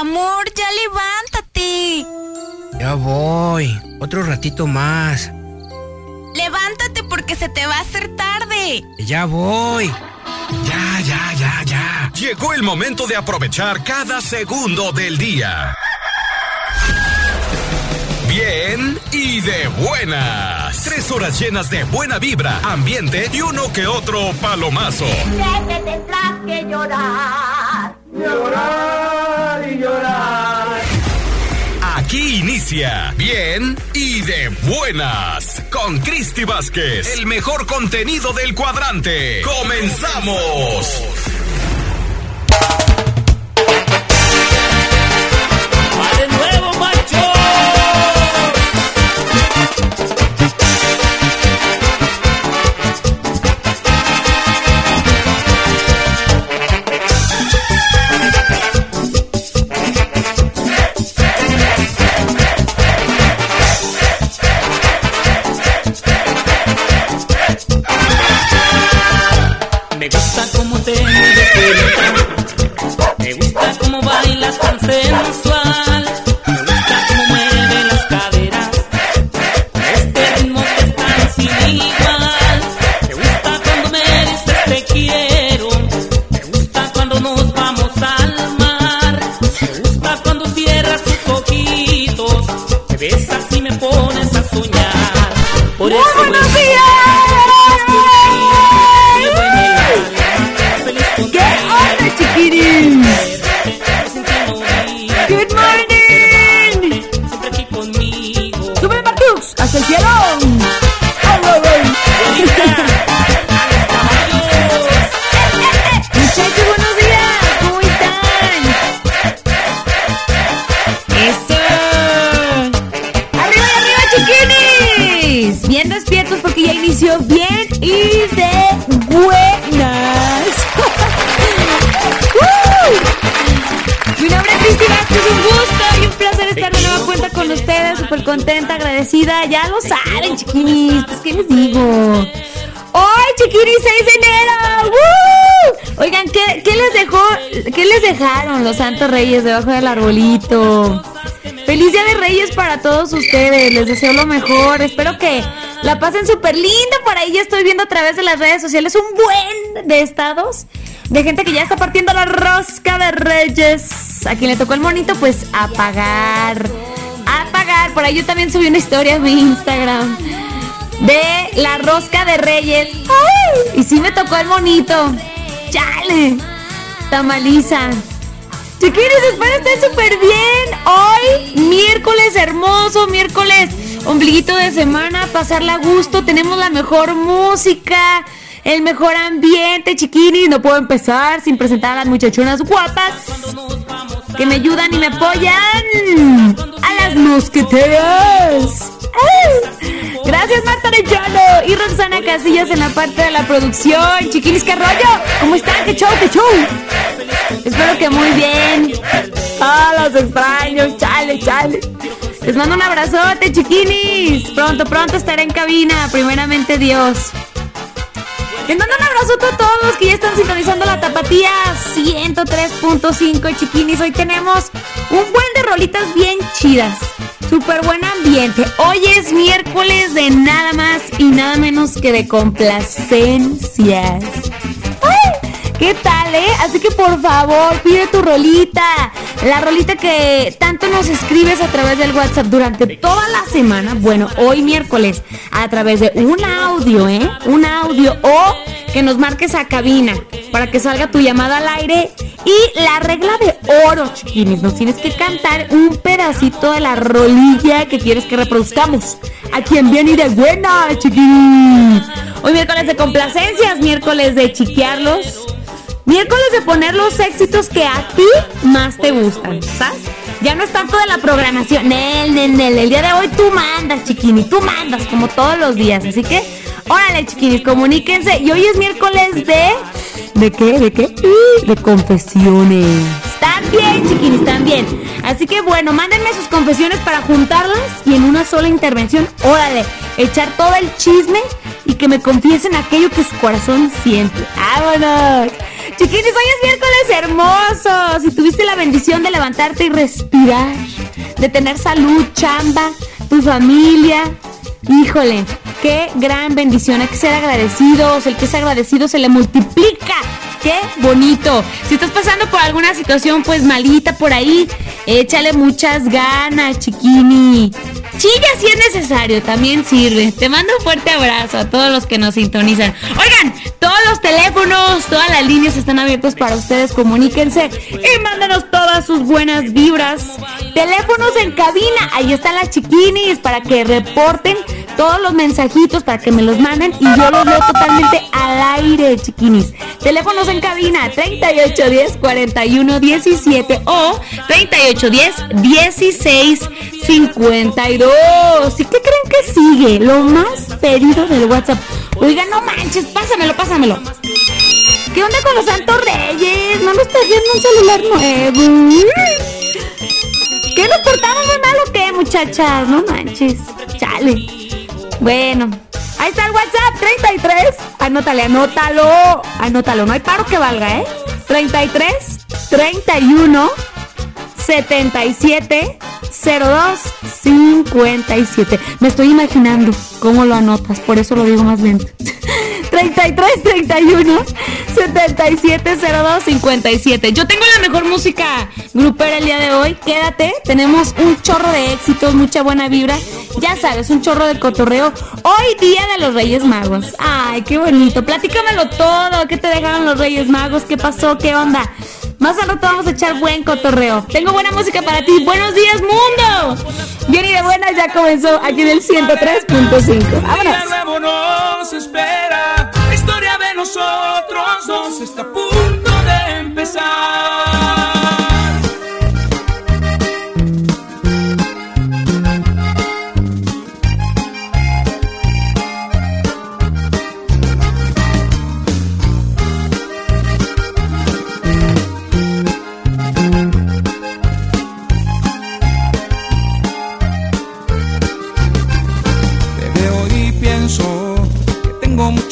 Amor, ya levántate. Ya voy. Otro ratito más. Levántate porque se te va a hacer tarde. Ya voy. Ya, ya, ya, ya. Llegó el momento de aprovechar cada segundo del día. Bien y de buenas. Tres horas llenas de buena vibra, ambiente y uno que otro palomazo. que tendrás que llorar. Llorar Bien y de buenas con Cristi Vázquez, el mejor contenido del cuadrante. ¡Comenzamos! Ya lo saben, chiquinis, pues qué les digo. ¡Hoy, chiquinis, 6 de enero! ¡Woo! Oigan, ¿qué, qué les dejó, qué les dejaron los santos reyes debajo del arbolito? Feliz Día de Reyes para todos ustedes, les deseo lo mejor, espero que la pasen súper lindo, por ahí ya estoy viendo a través de las redes sociales un buen de estados de gente que ya está partiendo la rosca de Reyes. A quien le tocó el monito, pues a pagar, por ahí yo también subí una historia en mi Instagram de la rosca de Reyes. Y sí me tocó el monito, chale, tamaliza. Chiquiris, espero estén súper bien. Hoy, miércoles hermoso, miércoles ombliguito de semana, pasarla a gusto. Tenemos la mejor música, el mejor ambiente, chiquiris. No puedo empezar sin presentar a las muchachonas guapas que me ayudan y me apoyan. Las mosqueteras. Gracias Marta Arellano y Roxana Casillas en la parte de la producción. Chiquinis, ¿qué rollo? ¿Cómo están? ¿Qué show? ¿Qué show? Espero que muy bien. Ah, los extraños, chale, chale. Les mando un abrazote, chiquinis. Pronto, pronto estaré en cabina, primeramente Dios. Les mando un abrazote a todos que ya están sintonizando la tapatía 103.5 chiquinis. Hoy tenemos un buen de rolitas bien chidas. Súper buen ambiente. Hoy es miércoles de nada más y nada menos que de complacencias. ¡Ay! ¿Qué tal, eh? Así que por favor, pide tu rolita. La rolita que tanto nos escribes a través del WhatsApp durante toda la semana. Bueno, hoy miércoles, a través de un audio, ¿eh? Un audio o que nos marques a cabina para que salga tu llamada al aire. Y la regla de oro, chiquinis, nos tienes que cantar un pedacito de la rolilla que quieres que reproduzcamos. A quien viene y de buena, chiquinis. Hoy miércoles de complacencias, miércoles de chiquearlos. Miércoles de poner los éxitos que a ti más te gustan, ¿sabes? Ya no es tanto de la programación. Nel, nel, nel. El día de hoy tú mandas, chiquini. Tú mandas como todos los días. Así que Órale, chiquinis, comuníquense. Y hoy es miércoles de. ¿De qué? ¿De qué? De confesiones. También, chiquinis, también. Así que bueno, mándenme sus confesiones para juntarlas y en una sola intervención, órale, echar todo el chisme y que me confiesen aquello que su corazón siente. ¡Vámonos! Chiquinis, hoy es miércoles hermoso. Si tuviste la bendición de levantarte y respirar, de tener salud, chamba, tu familia, híjole, qué gran bendición. Hay que ser agradecidos. El que es agradecido se le multiplica. Qué bonito. Si estás pasando por alguna situación pues malita por ahí, échale muchas ganas, chiquini. Chilla si es necesario, también sirve. Te mando un fuerte abrazo a todos los que nos sintonizan. Oigan, todos los teléfonos, todas las líneas están abiertos para ustedes. Comuníquense y mándanos todas sus buenas vibras. Teléfonos en cabina, ahí están las chiquinis para que reporten todos los mensajitos para que me los manden y yo los leo totalmente al aire, chiquinis. Teléfonos en cabina 3810 41 17 o 3810 16 52. ¿Y qué creen que sigue? Lo más pedido del WhatsApp. Oigan, no manches, pásamelo, pásamelo. ¿Qué onda con los Santos Reyes? ¿No nos viendo un celular nuevo? ¿Qué nos portamos muy mal o qué, muchachas? No manches. Chale. Bueno, ahí está el WhatsApp, 33. Anótale, anótalo. Anótalo, no hay paro que valga, ¿eh? 33 31 77 02 57. Me estoy imaginando cómo lo anotas, por eso lo digo más lento. 33 31 77 02 57. Yo tengo la mejor música grupera el día de hoy. Quédate, tenemos un chorro de éxitos, mucha buena vibra. Ya sabes, un chorro de cotorreo. Hoy día de los Reyes Magos. Ay, qué bonito. Platícamelo todo. ¿Qué te dejaron los Reyes Magos? ¿Qué pasó? ¿Qué onda? Más al rato vamos a echar buen cotorreo. Tengo buena música para ti. Buenos días, mundo. Bien y de buenas ya comenzó aquí en el 103.5. Vámonos. nos espera. La historia de nosotros dos está a punto de empezar.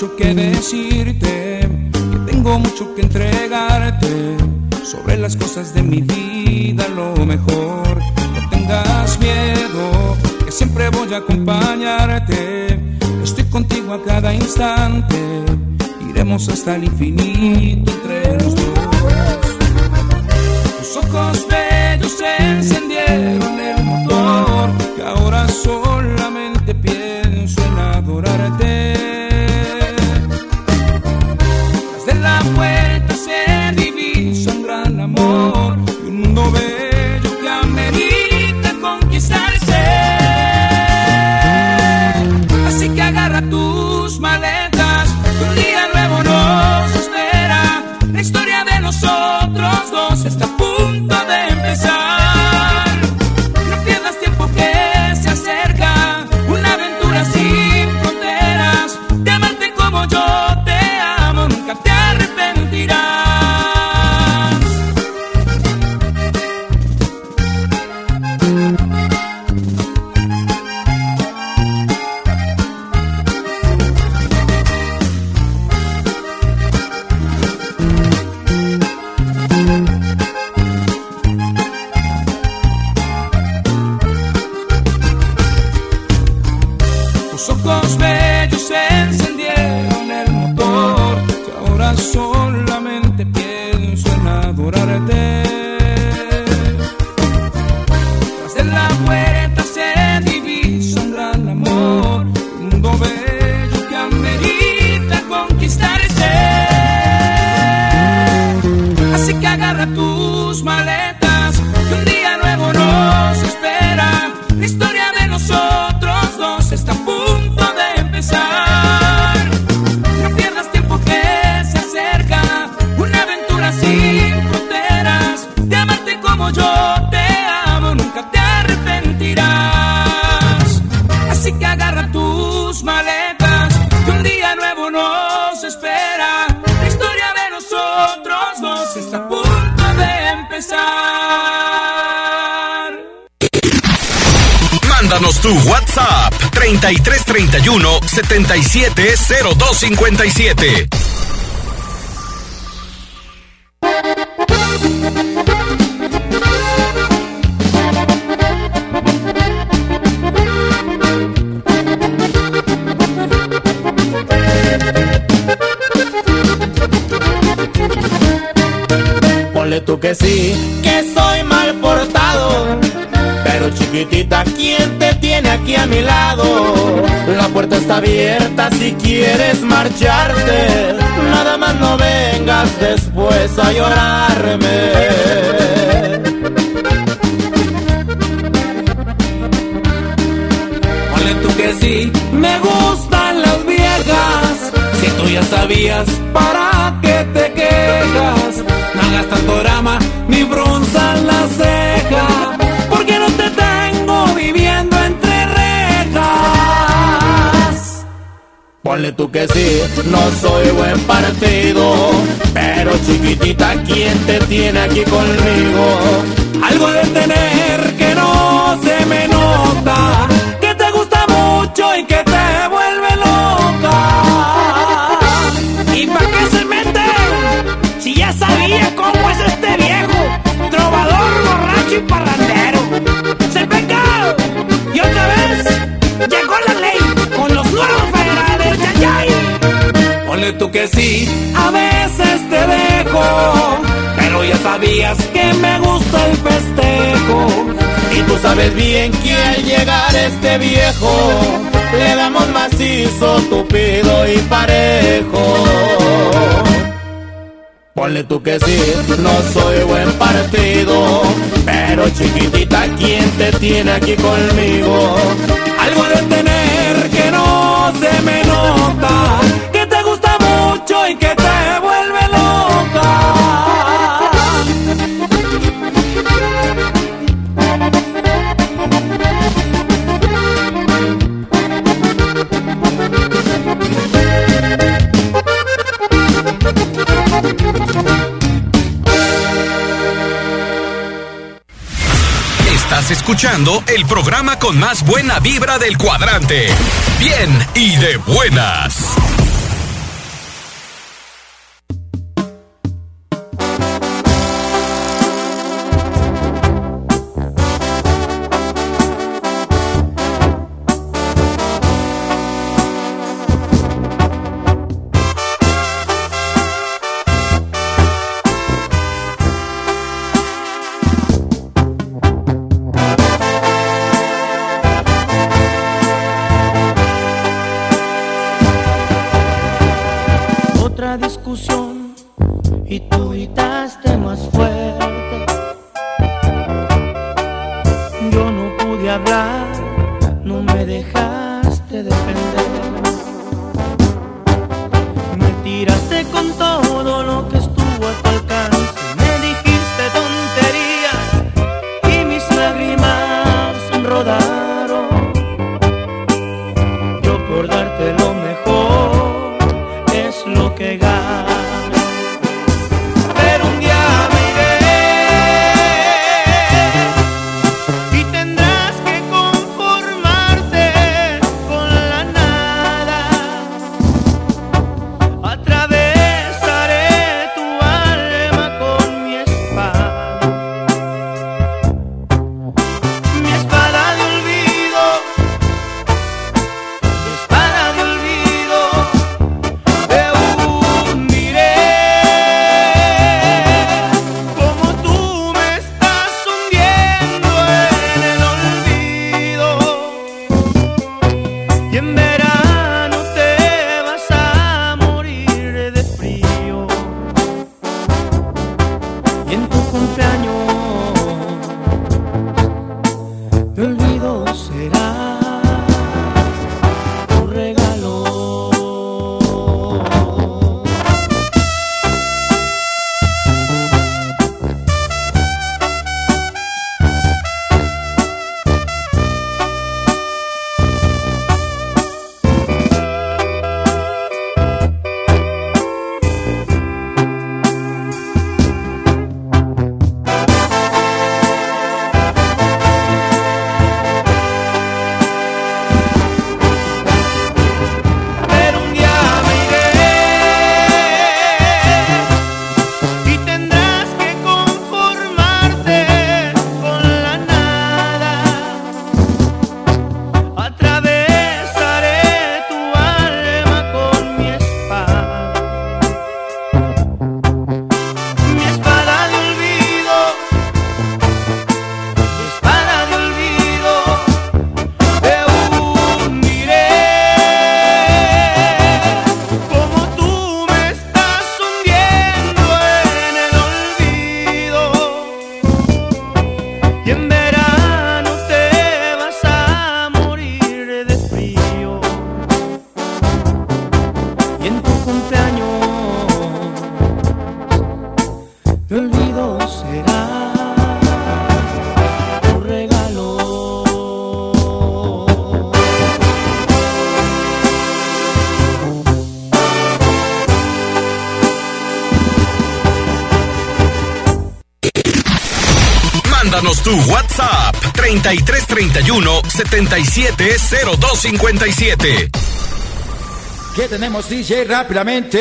Mucho que decirte, que tengo mucho que entregarte sobre las cosas de mi vida, lo mejor. No tengas miedo, que siempre voy a acompañarte. Estoy contigo a cada instante, iremos hasta el infinito entre los dos. Tus ojos bellos encendieron el motor que ahora solamente 770257. Ponle tú que sí, abierta si quieres marcharte. Nada más no vengas después a llorarme. Ponle tú que sí, me gustan las viejas. Si tú ya sabías, Tú que sí, no soy buen partido. Pero chiquitita, ¿quién te tiene aquí conmigo? Algo de tener tú que sí, a veces te dejo. Pero ya sabías que me gusta el festejo. Y tú sabes bien que al llegar este viejo, le damos macizo, tupido y parejo. Ponle tú que sí, no soy buen partido. Pero chiquitita, ¿quién te tiene aquí conmigo? Algo de tener que no se me nota. Escuchando el programa con más buena vibra del cuadrante. Bien y de buenas. Más fuerte. Yo no pude hablar, no me dejaste 3331 770257. ¿Qué tenemos, DJ? Rápidamente.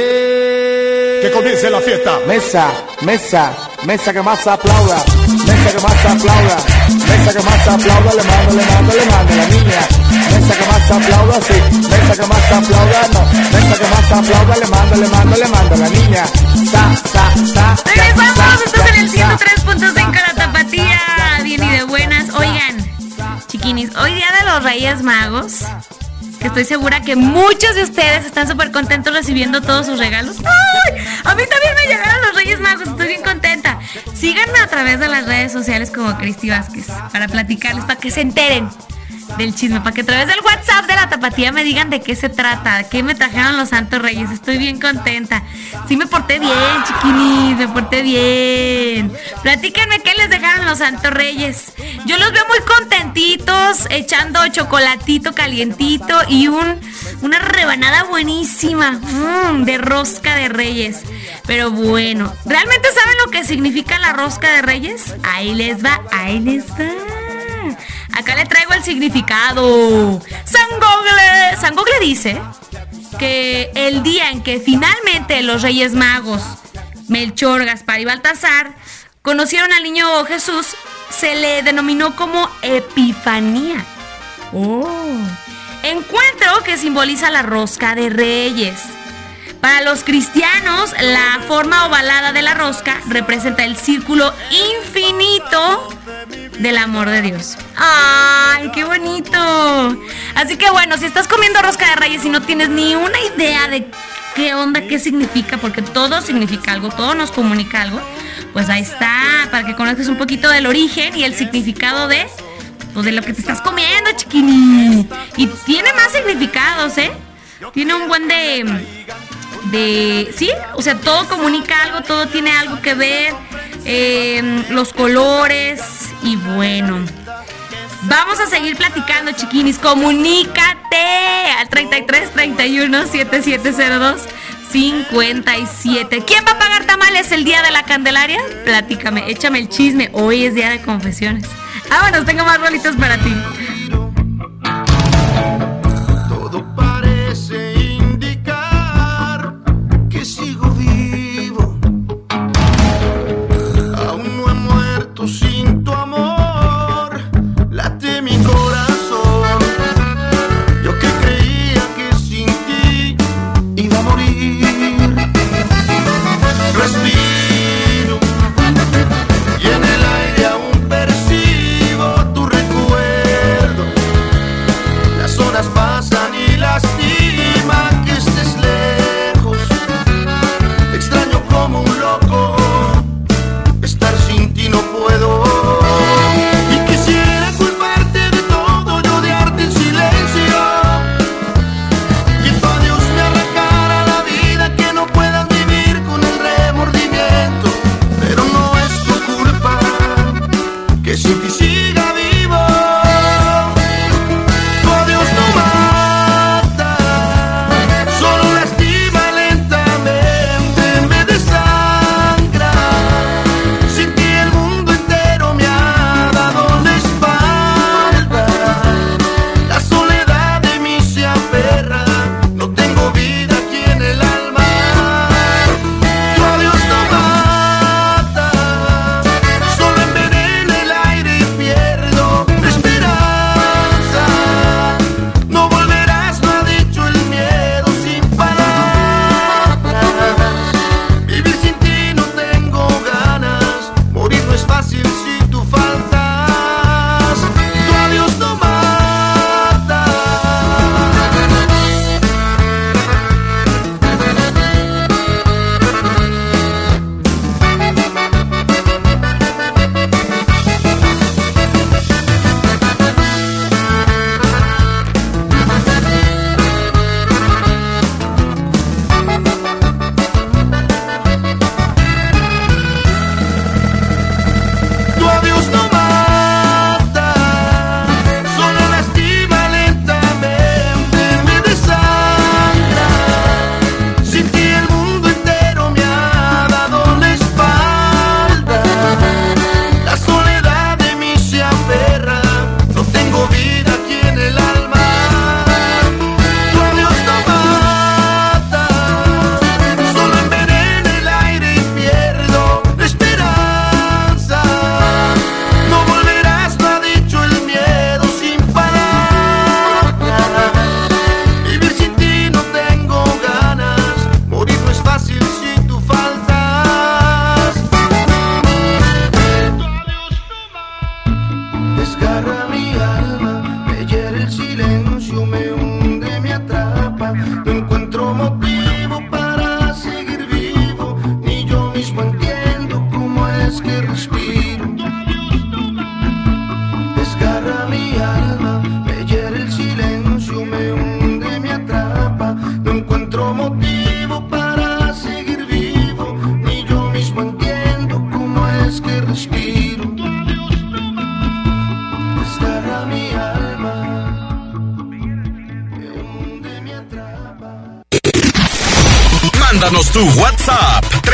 Que comience la fiesta. Mesa, mesa, mesa que más aplauda. Mesa que más aplauda. Mesa que más aplauda. Le mando, le mando, le mando la niña. Mesa que más aplauda, sí. Mesa que más aplauda, no. Mesa que más aplauda. Le mando, le mando, le mando la niña. Sa, sa, sa. Regresamos, estás en el 103.5 la tapatía. Bien y de buenas. Oigan, hoy día de los Reyes Magos que estoy segura que muchos de ustedes están súper contentos recibiendo todos sus regalos. A mí también me llegaron los Reyes Magos, estoy bien contenta. Síganme a través de las redes sociales como Cristi Vázquez para platicarles, para que se enteren del chisme, para que a través del WhatsApp de la tapatía me digan de qué se trata, qué me trajeron los Santos Reyes. Estoy bien contenta. Sí me porté bien, chiquinis, me porté bien. Platíquenme qué les dejaron los Santos Reyes. Yo los veo muy contentitos, echando chocolatito calientito y un, una rebanada buenísima mm, de rosca de Reyes. Pero bueno, ¿realmente saben lo que significa la rosca de Reyes? Ahí les va, ahí les va. Acá le traigo el significado. San Gogle. San Gogle dice que el día en que finalmente los Reyes Magos, Melchor, Gaspar y Baltasar, conocieron al niño Jesús, se le denominó como Epifanía. Oh. Encuentro que simboliza la rosca de Reyes. Para los cristianos, la forma ovalada de la rosca representa el círculo infinito del amor de Dios. ¡Ay, qué bonito! Así que bueno, si estás comiendo rosca de reyes y no tienes ni una idea de qué onda, qué significa, porque todo significa algo, todo nos comunica algo, pues ahí está, para que conozcas un poquito del origen y el significado de, pues de lo que te estás comiendo, chiquini. Y tiene más significados, ¿eh? Tiene un buen de de, sí, o sea, todo comunica algo, todo tiene algo que ver, eh, los colores y bueno. Vamos a seguir platicando, chiquinis. Comunícate al 33 31 7702 57. ¿Quién va a pagar tamales el día de la Candelaria? Platícame, échame el chisme. Hoy es día de confesiones. Vámonos, tengo más rolitos para ti.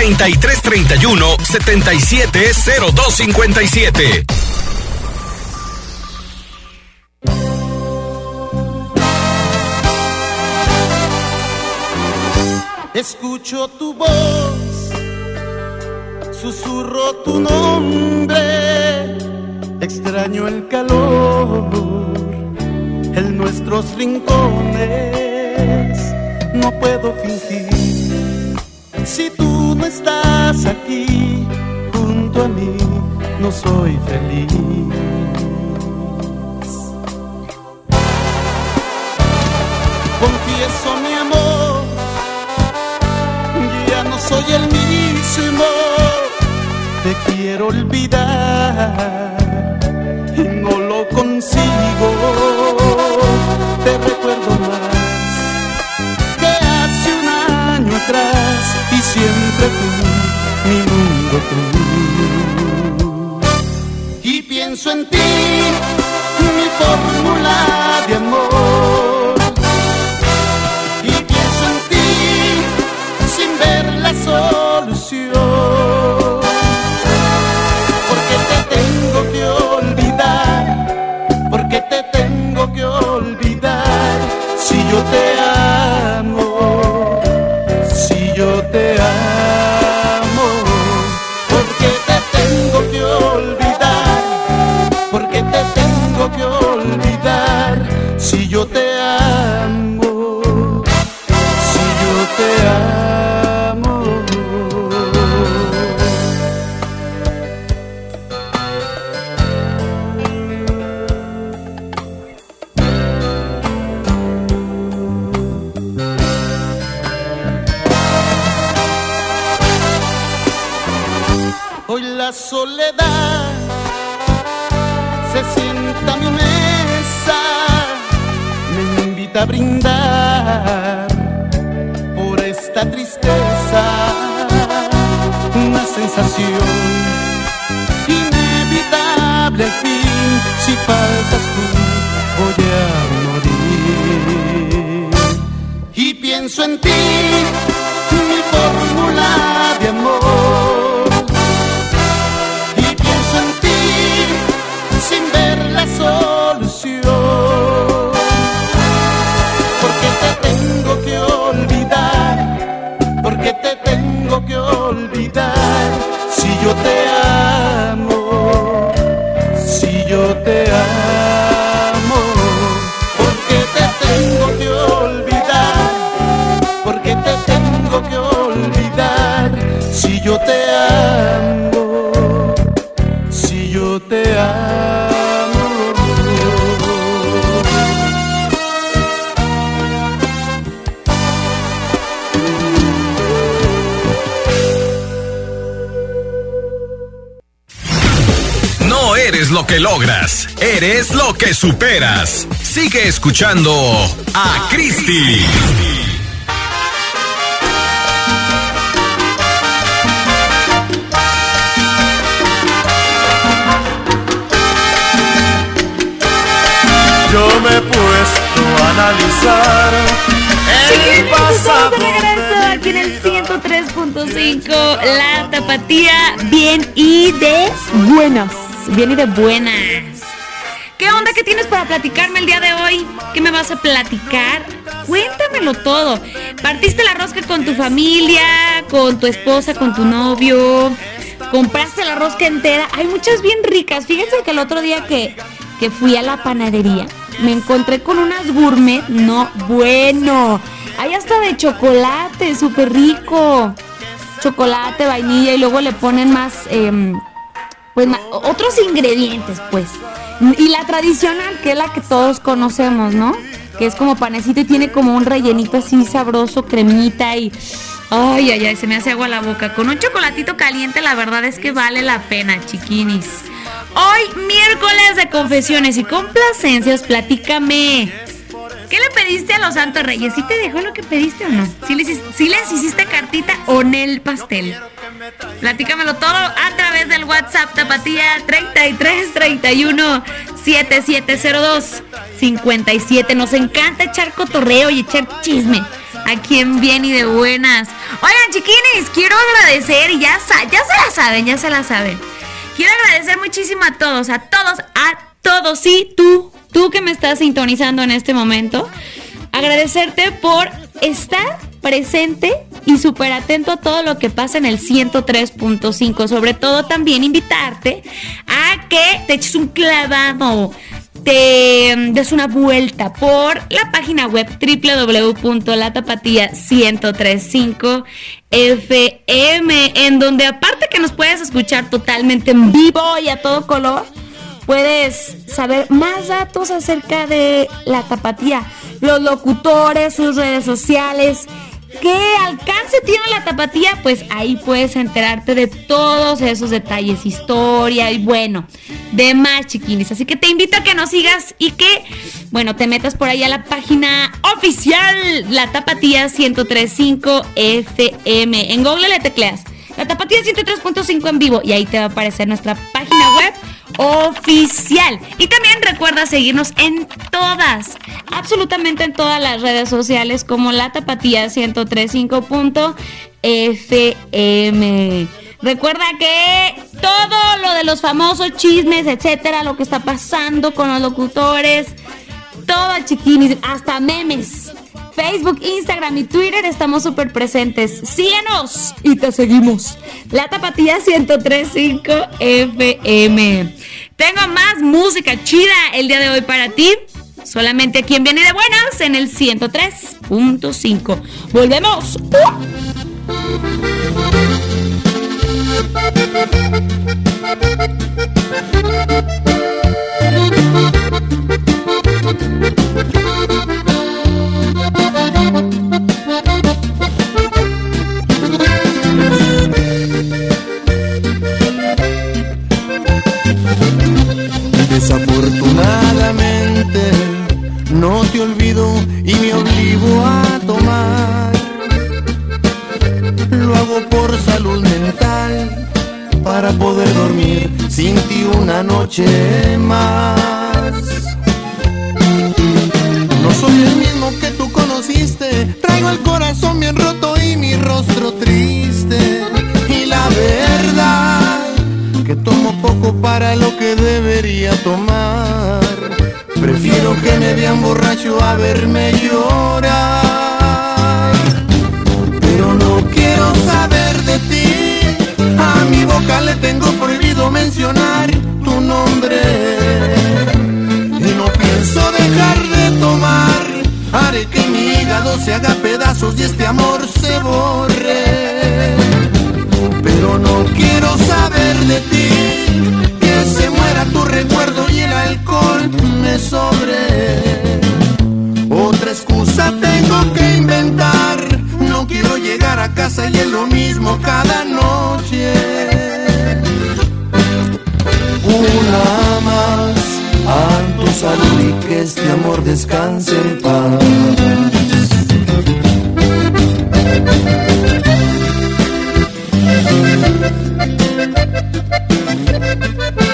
3331 770257. Escucho tu voz, susurro tu nombre, extraño el calor en nuestros rincones, no puedo fingir. Estás aquí junto a mí, no soy feliz. Confieso mi amor, ya no soy el mismo, te quiero olvidar y no lo consigo, te recuerdo más Y pienso en ti, mi fórmula de amor. Y pienso en ti sin ver la solución. Porque te tengo que olvidar, porque te tengo que olvidar. Si yo te amo, brindar eres lo que superas. Sigue escuchando a Cristi. Yo me he puesto a analizar el pasado. Estamos de regreso aquí en el 103.5 La Tapatía Bien y de buenas Bien y de buenas ¿Qué onda? ¿Qué tienes para platicarme el día de hoy? ¿Qué me vas a platicar? Cuéntamelo todo ¿Partiste la rosca con tu familia? ¿Con tu esposa? ¿Con tu novio? ¿Compraste la rosca entera? Hay muchas bien ricas Fíjense que el otro día que, que fui a la panadería me encontré con unas gourmet, no, bueno. Hay hasta de chocolate, súper rico. Chocolate, vainilla y luego le ponen más, em, pues ma- otros ingredientes, pues. Y la tradicional, que es la que todos conocemos, ¿no? Que es como panecito y tiene como un rellenito así sabroso, cremita y... Ay, ay, ay, se me hace agua la boca. Con un chocolatito caliente, la verdad es que vale la pena, chiquinis. Hoy, miércoles de confesiones y complacencias, platícame. ¿Qué le pediste a los Santos Reyes? ¿Sí te dejó lo que pediste o no? ¿Sí les, hiciste cartita o en el pastel? Platícamelo todo a través del WhatsApp Tapatía 33 31 7702 57. Nos encanta echar cotorreo y echar chisme. Aquí en Bien y de Buenas. Oigan, chiquines, quiero agradecer, y ya, ya se la saben, ya se la saben. Quiero agradecer muchísimo a todos, a todos, a todos, sí, tú, tú que me estás sintonizando en este momento. Agradecerte por estar presente y súper atento a todo lo que pasa en el 103.5. Sobre todo también invitarte a que te eches un clavado te des una vuelta por la página web www.latapatía1035 FM, en donde aparte que nos puedes escuchar totalmente en vivo y a todo color, puedes saber más datos acerca de la tapatía, los locutores, sus redes sociales, ¿Qué alcance tiene la tapatía? Pues ahí puedes enterarte de todos esos detalles, historia y bueno, demás chiquinis. Así que te invito a que nos sigas y que, bueno, te metas por ahí a la página oficial, la tapatía 1035 FM. En Google le tecleas la tapatía 103.5 en vivo y ahí te va a aparecer nuestra página web oficial. Y también recuerda seguirnos en todas, absolutamente en todas las redes sociales como la tapatía 1035.fm. Recuerda que todo lo de los famosos chismes, etcétera, lo que está pasando con los locutores, todo chiquinis, hasta memes Facebook, Instagram y Twitter estamos súper presentes. Síguenos y te seguimos. La Tapatía 1035 FM. Tengo más música chida el día de hoy para ti. Solamente aquí en Viene de Buenas en el 103.5. Volvemos. Desafortunadamente no te olvido y me obligo a tomar. Lo hago por salud mental, para poder dormir sin ti una noche más. No soy el mismo que tú conociste, traigo el corazón bien roto y mi rostro triste. Y la verdad que tomo poco para lo que debería tomar. Prefiero que me vean borracho a verme llorar. Pero no quiero saber de ti. A mi boca le tengo prohibido mencionar tu nombre. Y no pienso dejar de tomar. Haré que mi hígado se haga pedazos y este amor se borre pero no quiero saber de ti. Tu recuerdo y el alcohol me sobre. Otra excusa tengo que inventar. No quiero llegar a casa y es lo mismo cada noche. Una más a tu salud y que este amor descanse en paz. Pero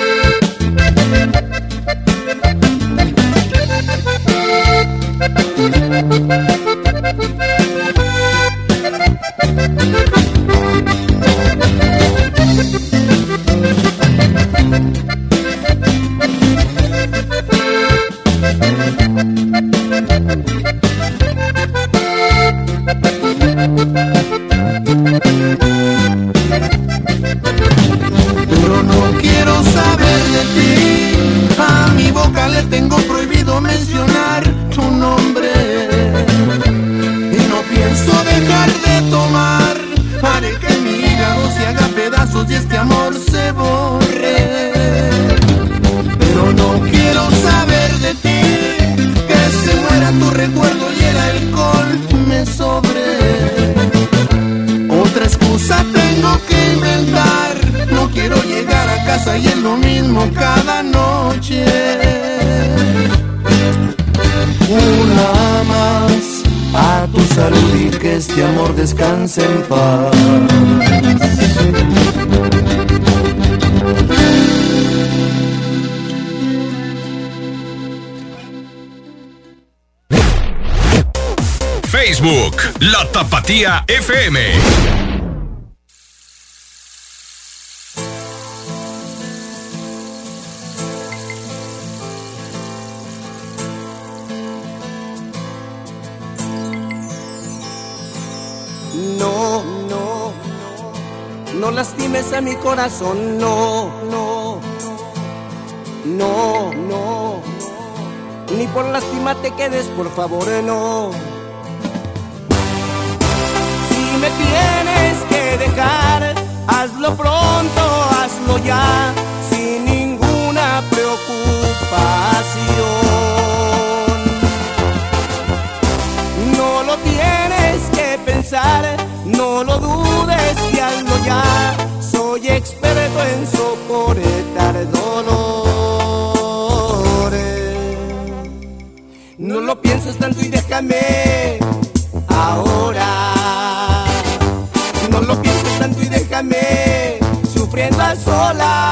Garantía FM. No, no, no lastimes a mi corazón, no, no, no, no, ni por lástima te quedes, por favor, no. ya sin ninguna preocupación. No lo tienes que pensar, no lo dudes y hazlo ya. Soy experto en soportar dolores. No lo pienses tanto y déjame ahora. sola.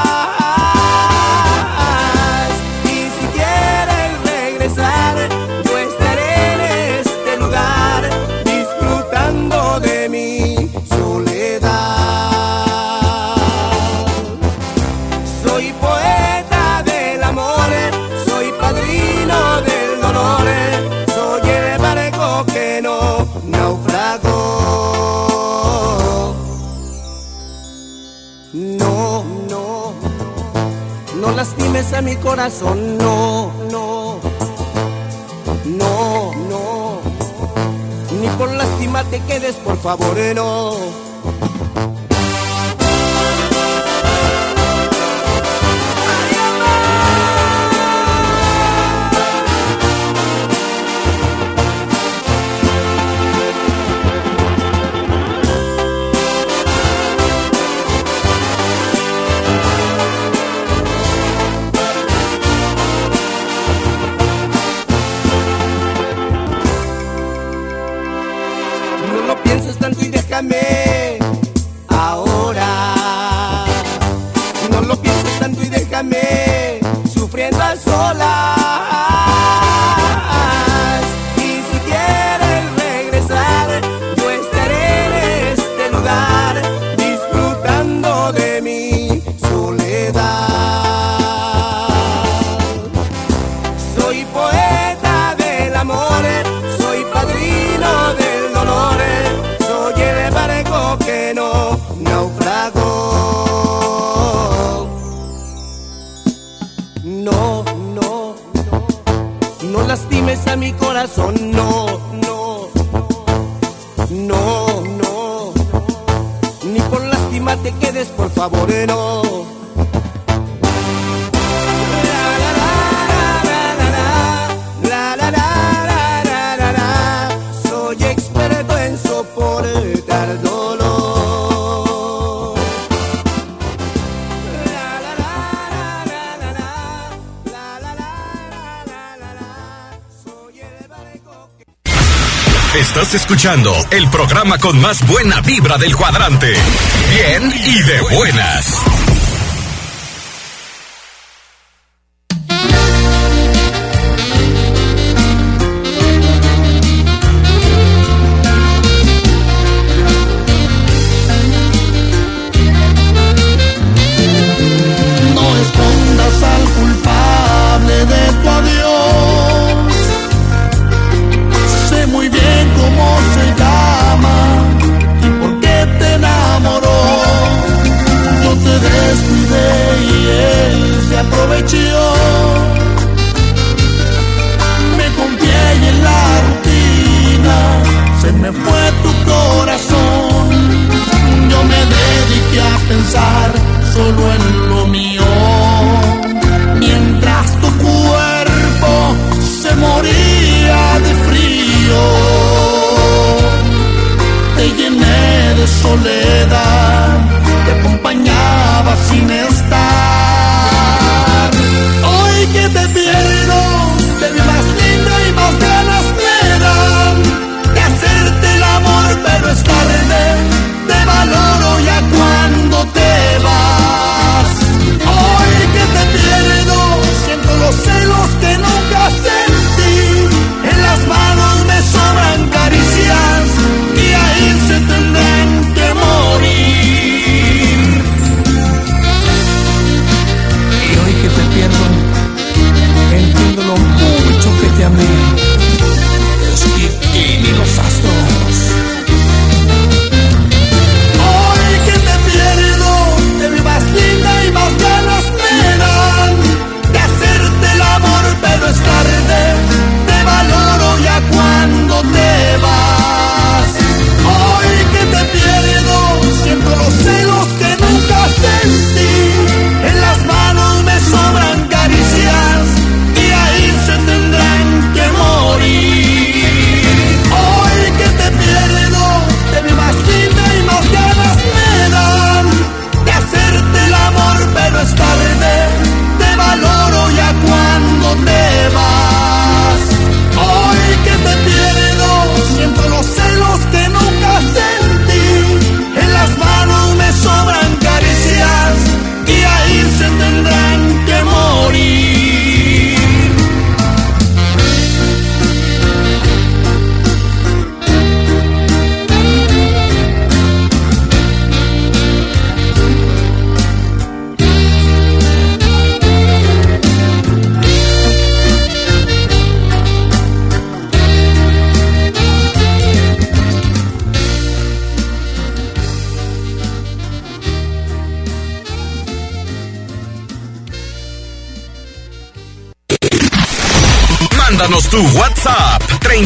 mi corazón. No, no, no, no. Ni por lástima te quedes, por favor, eh, no. el programa con más buena vibra del cuadrante. Bien y de buenas.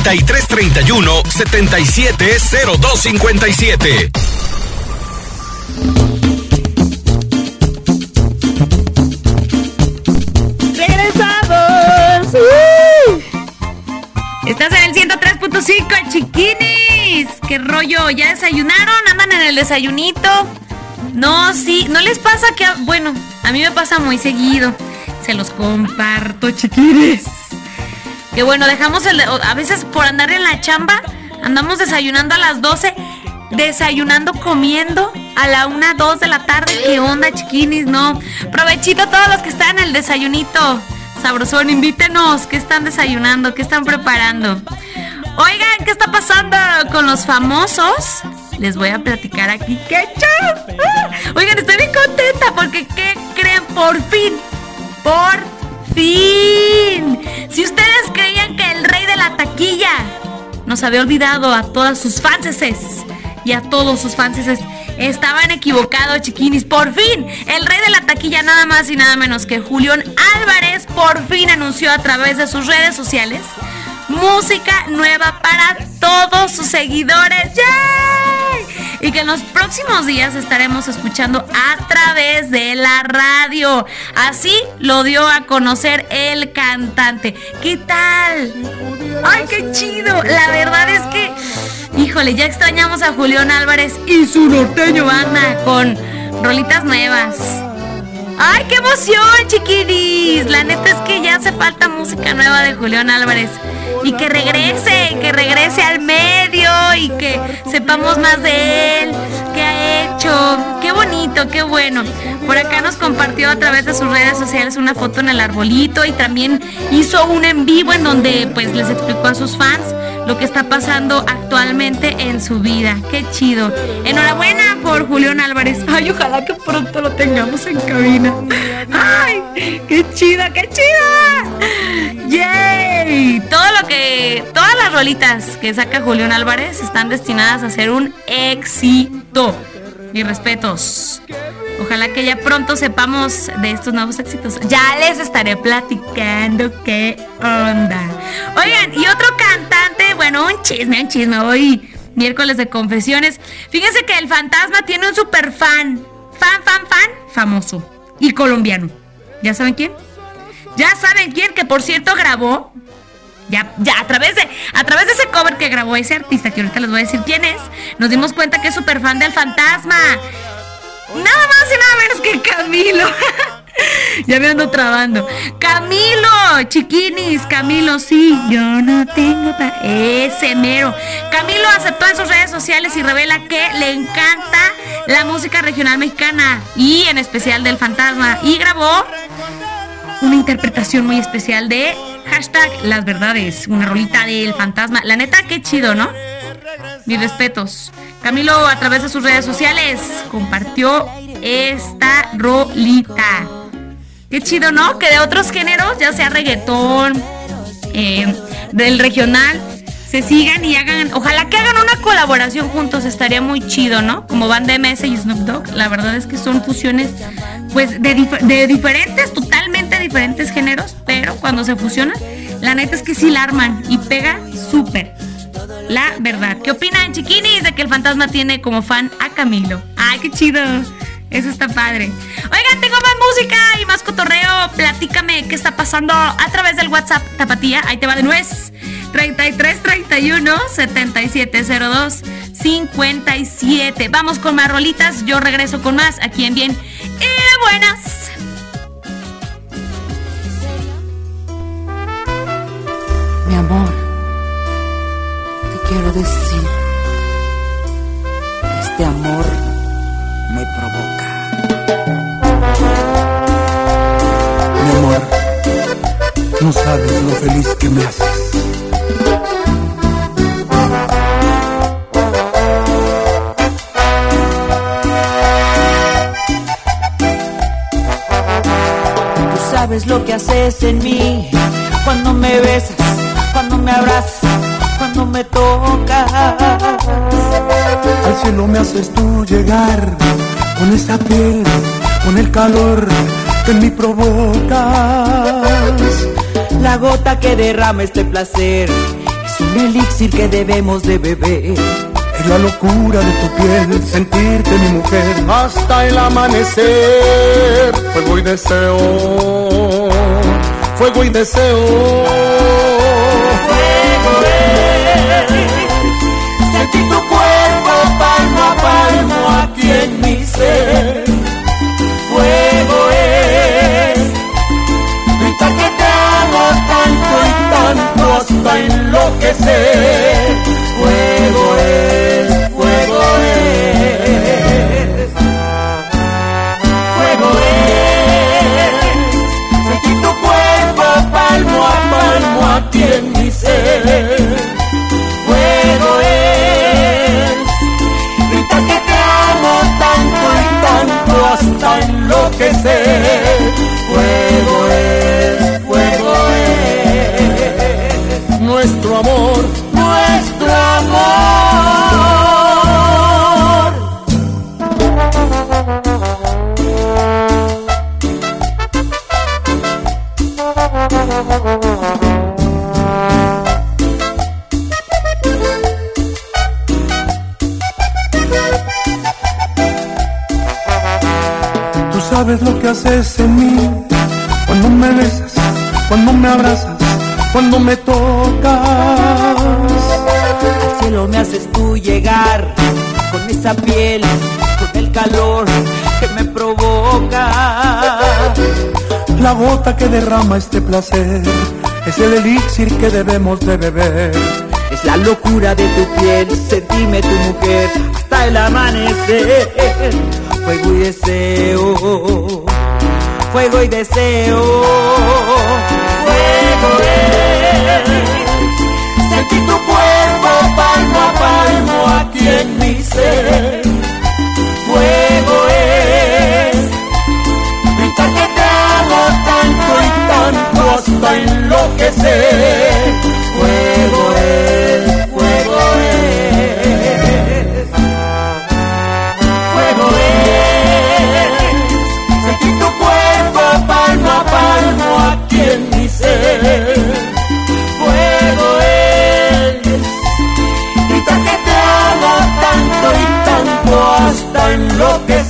3331 770257. ¡Regresamos! ¡Uh! Estás en el 103.5, chiquinis. ¿Qué rollo? ¿Ya desayunaron? ¿Andan en el desayunito? No, sí. ¿No les pasa que... Bueno, a mí me pasa muy seguido. Se los comparto, chiquinis. Que bueno, dejamos el... A veces por andar en la chamba, andamos desayunando a las 12 desayunando, comiendo a la 1, 2 de la tarde. ¿Qué onda, chiquinis? No. Provechito a todos los que están en el desayunito. Sabrosón, invítenos. ¿Qué están desayunando? ¿Qué están preparando? Oigan, ¿qué está pasando con los famosos? Les voy a platicar aquí. ¡Qué chao! Oigan, estoy bien contenta porque ¿qué creen? Por fin. Por fin. Si ustedes creían que el rey de la taquilla nos había olvidado a todas sus fanses y a todos sus fans estaban equivocados, chiquinis. Por fin, el rey de la taquilla, nada más y nada menos que Julián Álvarez, por fin anunció a través de sus redes sociales música nueva para todos sus seguidores. Y que en los próximos días estaremos escuchando a través de la radio. Así lo dio a conocer el cantante. ¿Qué tal? ¡Ay, qué chido! La verdad es que, híjole, ya extrañamos a Julián Álvarez y su norteño banda con rolitas nuevas. ¡Ay, qué emoción, chiquiris! La neta es que ya hace falta música nueva de Julián Álvarez. Y que regrese, que regrese al medio y que sepamos más de él, qué ha hecho. Qué bonito, qué bueno. Por acá nos compartió a través de sus redes sociales una foto en el arbolito y también hizo un en vivo en donde pues les explicó a sus fans lo que está pasando actualmente en su vida. Qué chido. Enhorabuena por Julián Álvarez. Ay, ojalá que pronto lo tengamos en cabina. Ay, qué chida, qué chida. Yay. Todo lo que, todas las rolitas que saca Julián Álvarez están destinadas a ser un éxito. Mis respetos. Ojalá que ya pronto sepamos de estos nuevos éxitos. Ya les estaré platicando qué onda. Oigan, y otro cantante, bueno, un chisme, un chisme. Hoy, miércoles de confesiones. Fíjense que el fantasma tiene un super fan. Fan, fan, fan, famoso. Y colombiano. ¿Ya saben quién? Ya saben quién, que por cierto grabó ya, ya, a través de, a través de ese cover que grabó ese artista, que ahorita les voy a decir quién es, nos dimos cuenta que es súper fan del fantasma. Nada más y nada menos que Camilo. ya me ando trabando. Camilo, chiquinis, Camilo, sí, yo no tengo pa ese mero. Camilo aceptó en sus redes sociales y revela que le encanta la música regional mexicana y en especial del fantasma. Y grabó una interpretación muy especial de hashtag las verdades, una rolita del fantasma. La neta, qué chido, ¿no? Mis respetos. Camilo a través de sus redes sociales compartió esta rolita. Qué chido, ¿no? Que de otros géneros, ya sea reggaetón, eh, del regional, se sigan y hagan, ojalá que hagan una colaboración juntos, estaría muy chido, ¿no? Como banda MS y Snoop Dogg, la verdad es que son fusiones, pues, de, de diferentes, totalmente diferentes géneros, pero cuando se fusionan, la neta es que sí la arman y pega súper. La verdad. ¿Qué opinan, chiquinis, de que el fantasma tiene como fan a Camilo? ¡Ay, qué chido! Eso está padre. Oigan, tengo más música y más cotorreo. Platícame qué está pasando a través del WhatsApp Tapatía. Ahí te va de nuez. 3331 7702 57. Vamos con más rolitas. Yo regreso con más aquí en Bien y Buenas. Mi amor, te quiero decir, este amor provoca. Mi amor, no sabes lo feliz que me haces. Tú sabes lo que haces en mí cuando me besas, cuando me abrazas, cuando me tocas. Al cielo me haces tú llegar con esa piel, con el calor que en mí provocas. La gota que derrama este placer es un elixir que debemos de beber. Es la locura de tu piel, sentirte mi mujer. Hasta el amanecer, fuego y deseo, fuego y deseo. Fuego es sentir tu Fuego es gritar que te amo tanto y tanto hasta enloquecer. Fuego es, fuego es, cuando me abrazas, cuando me tocas. Al cielo me haces tú llegar con esa piel, con el calor que me provoca. La gota que derrama este placer es el elixir que debemos de beber. Es la locura de tu piel, sentirme tu mujer hasta el amanecer. Fuego y deseo, fuego y deseo. Fuego es sentir tu cuerpo palmo a palmo aquí en mi ser. Fuego es gritar que te amo tanto y tanto hasta enloquecer. Fuego es,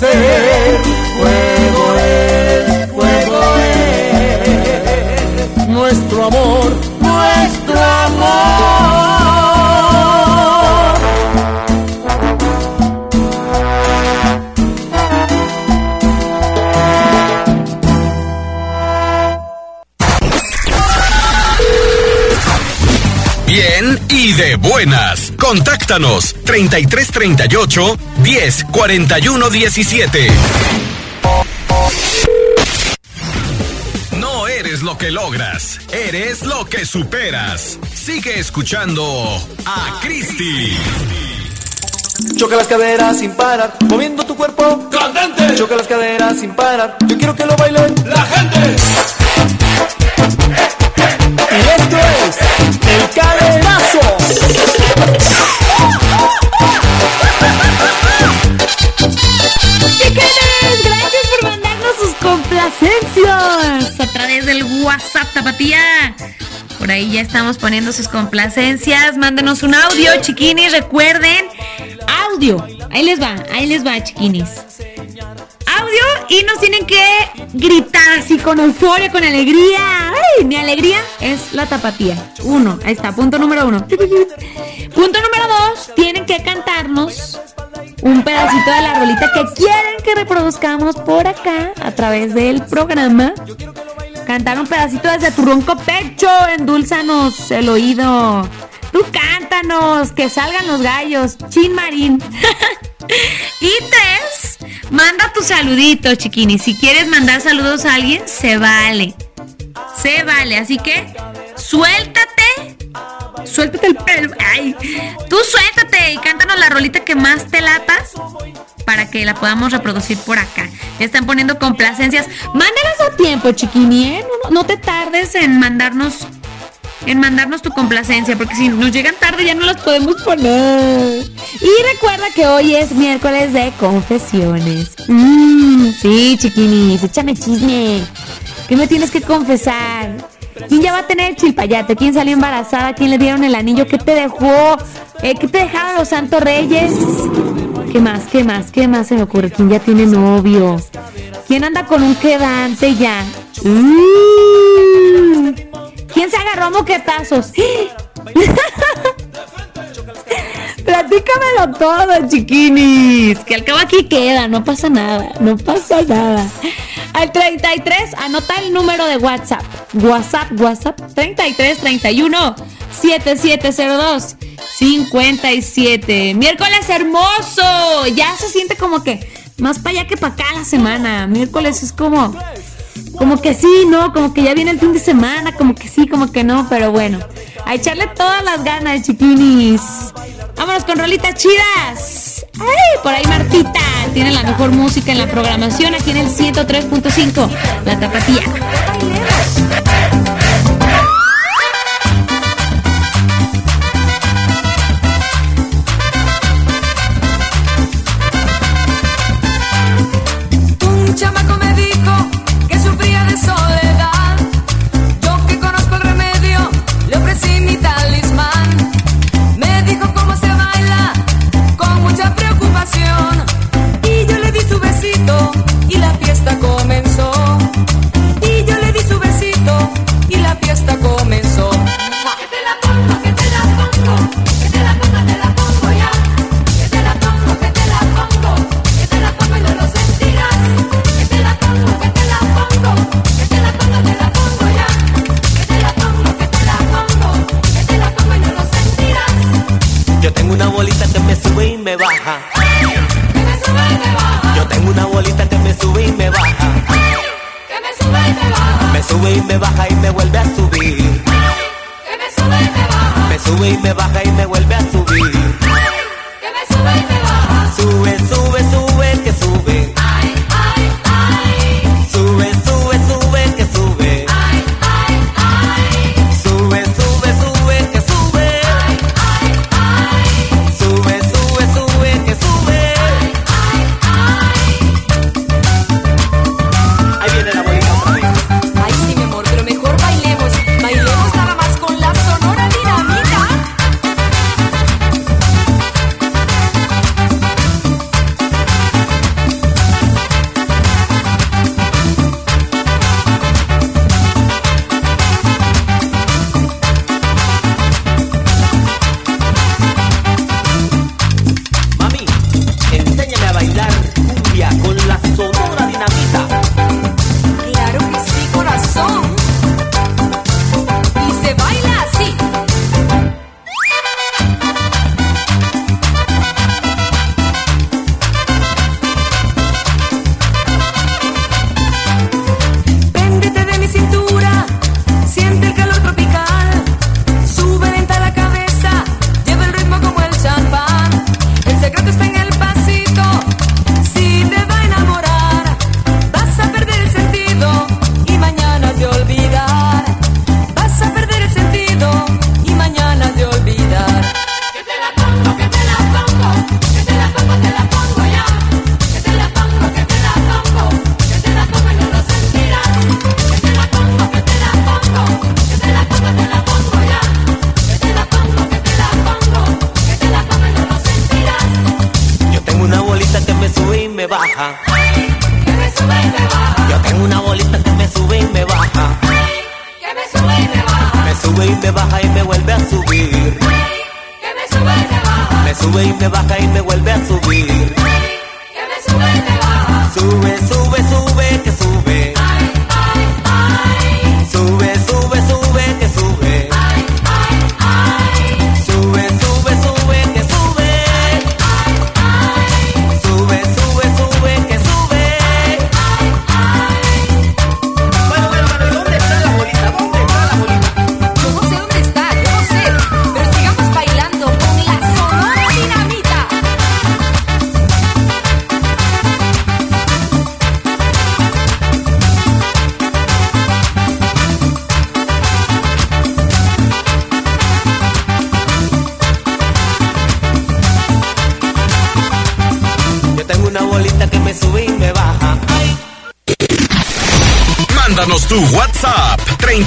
Fuego es, fuego es nuestro amor, nuestro amor. Bien y de buenas. Contáctanos 3338 10 41 17. No eres lo que logras, eres lo que superas. Sigue escuchando a Cristi. Choca las caderas sin parar, moviendo tu cuerpo candente. Choca las caderas sin parar, yo quiero que lo baile la gente. Por ahí ya estamos poniendo sus complacencias. Mándenos un audio, chiquinis. Recuerden, audio. Ahí les va, ahí les va, chiquinis. Audio y nos tienen que gritar así con euforia, con alegría. Ay, mi alegría es la tapatía. Uno, ahí está, punto número uno. Punto número dos, tienen que cantarnos un pedacito de la rolita que quieren que reproduzcamos por acá a través del programa. Cantar un pedacito desde tu ronco pecho, endulzanos el oído. Tú cántanos, que salgan los gallos, chin marín. y tres, manda tu saludito, chiquini. Si quieres mandar saludos a alguien, se vale. Se vale, así que suéltate. Suéltate el pelo. Ay, tú suéltate y cántanos la rolita que más te latas para que la podamos reproducir por acá. Están poniendo complacencias. Mándalas a tiempo, chiquini, ¿eh? No, te tardes en mandarnos en mandarnos tu complacencia, porque si nos llegan tarde ya no las podemos poner. Y recuerda que hoy es miércoles de confesiones. Mm, sí, chiquinis, échame chisme. ¿Qué me tienes que confesar? ¿Quién ya va a tener el chilpayate? ¿Quién salió embarazada? ¿Quién le dieron el anillo? ¿Qué te dejó? ¿Qué te dejaron los santos reyes? ¿Qué más? ¿Qué más? ¿Qué más se me ocurre? ¿Quién ya tiene novio? ¿Quién anda con un quedante ya? ¿Quién se agarró a moquetazos? Platícamelo todo, chiquinis. Que al cabo aquí queda, no pasa nada, no pasa nada. Al 33, anota el número de WhatsApp. WhatsApp, WhatsApp, 33 31 7702 57. Miércoles hermoso. Ya se siente como que más para allá que para acá la semana. Miércoles es como como que sí, ¿no? Como que ya viene el fin de semana, como que sí, como que no, pero bueno. A echarle todas las ganas, chiquinis. Vámonos con rolitas chidas. ¡Ay! Por ahí Martita tiene la mejor música en la programación aquí en el 103.5, La Tapatía. Y yo le di su besito y la fiesta comenzó. Y yo le di su besito y la fiesta comenzó. Me sube y me baja y me vuelve a subir. Que me sube y me baja. Me sube y me baja y me vuelve a subir. Que me sube y me baja. Sube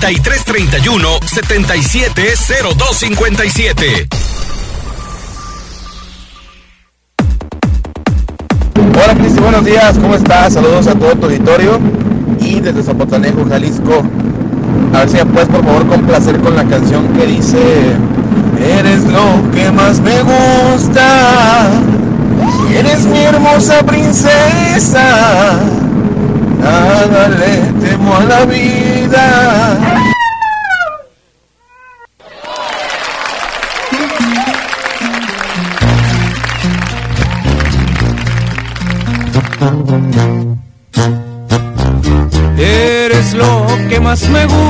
3331 770257. Hola Cristi, buenos días, ¿cómo estás? Saludos a todo tu auditorio y desde Zapotlanejo, Jalisco. A ver si me puedes por favor complacer con la canción que dice Eres lo que más me gusta, eres mi hermosa princesa, nada le temo a la vida. Me gusta.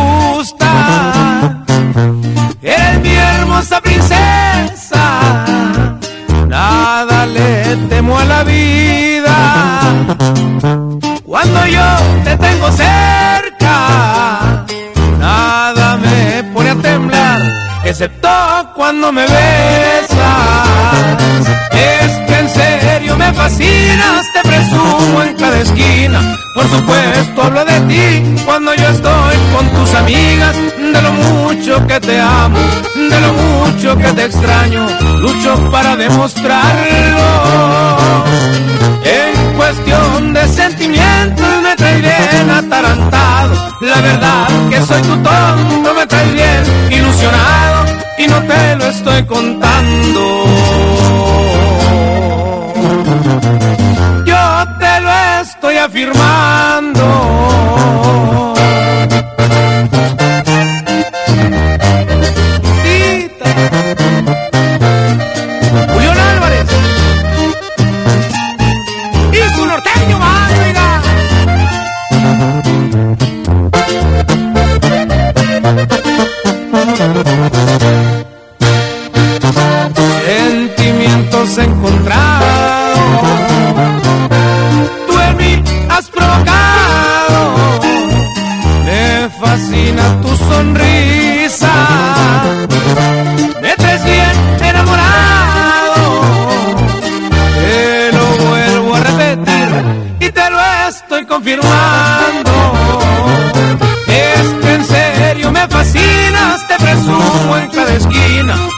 Que te extraño, lucho para demostrarlo. En cuestión de sentimientos me traes bien atarantado, la verdad que soy tu tonto, me traes bien ilusionado y no te lo estoy contando. Yo te lo estoy afirmando.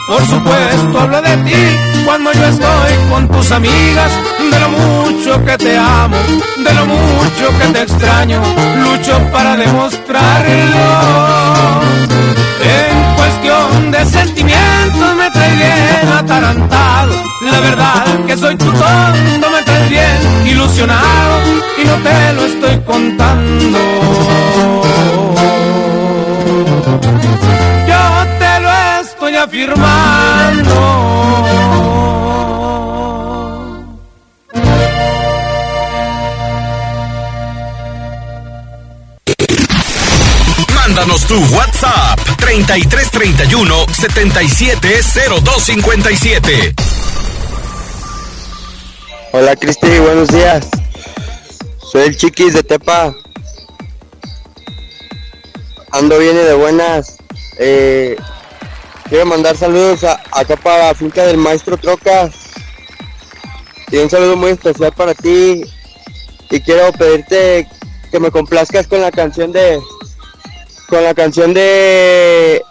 Por supuesto hablo de ti cuando yo estoy con tus amigas. De lo mucho que te amo, de lo mucho que te extraño, lucho para demostrarlo. En cuestión de sentimientos me traes bien atarantado. La verdad que soy tu tonto, me traes bien ilusionado y no te lo estoy contando. Mándanos tu WhatsApp 3331 770257. Hola Cristi, buenos días. Soy el Chiquis de Tepa. Ando bien y de buenas. Eh, quiero mandar saludos a, acá para la finca del maestro Trocas. Y un saludo muy especial para ti. Y quiero pedirte que me complazcas con la canción de. Con la canción de.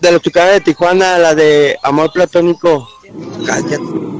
De los Tucanes de Tijuana, la de Amor Platónico. Cállate.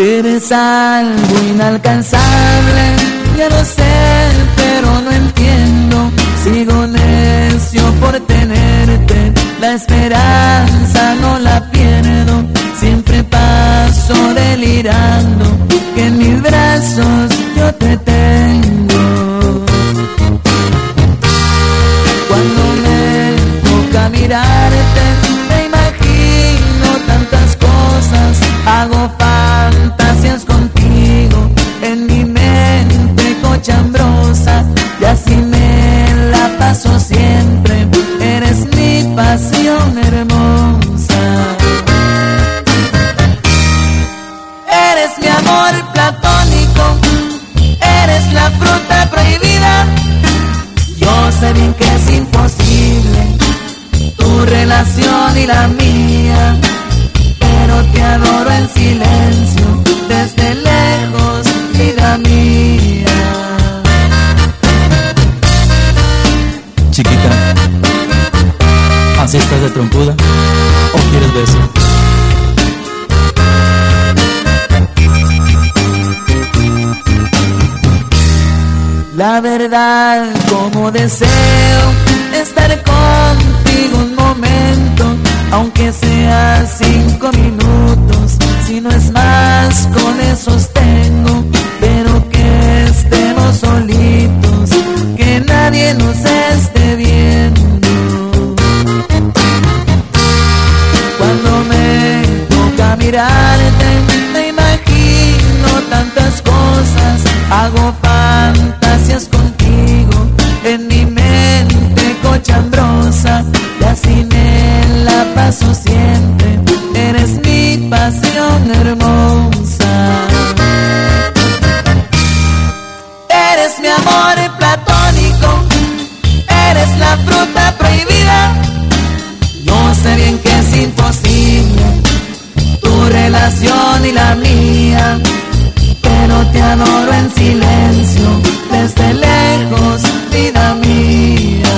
Eres algo inalcanzable, ya lo sé, pero no entiendo. Sigo necio por tenerte, la esperanza no la pierdo. Siempre paso delirando, que en mis brazos yo te tengo. Cuando me toca mirarte, me imagino tantas cosas, hago fantasías chambrosa y así me la paso siempre. Eres mi pasión hermosa. Eres mi amor platónico, eres la fruta prohibida. Yo sé bien que es imposible tu relación y la mía, pero te adoro en silencio desde lejos, vida mía. Chiquita, ¿así estás de trompuda o quieres beso? La verdad, como deseo estar contigo un momento, aunque sea cinco minutos, si no es más, con esos tengo, mirarte, me imagino tantas cosas, hago fantasías contigo en mi mente cochambrosa y así me la paso siempre. Eres mi pasión hermosa. Eres mi amor platónico, eres la fruta relación y la mía, pero te adoro en silencio, desde lejos, vida mía.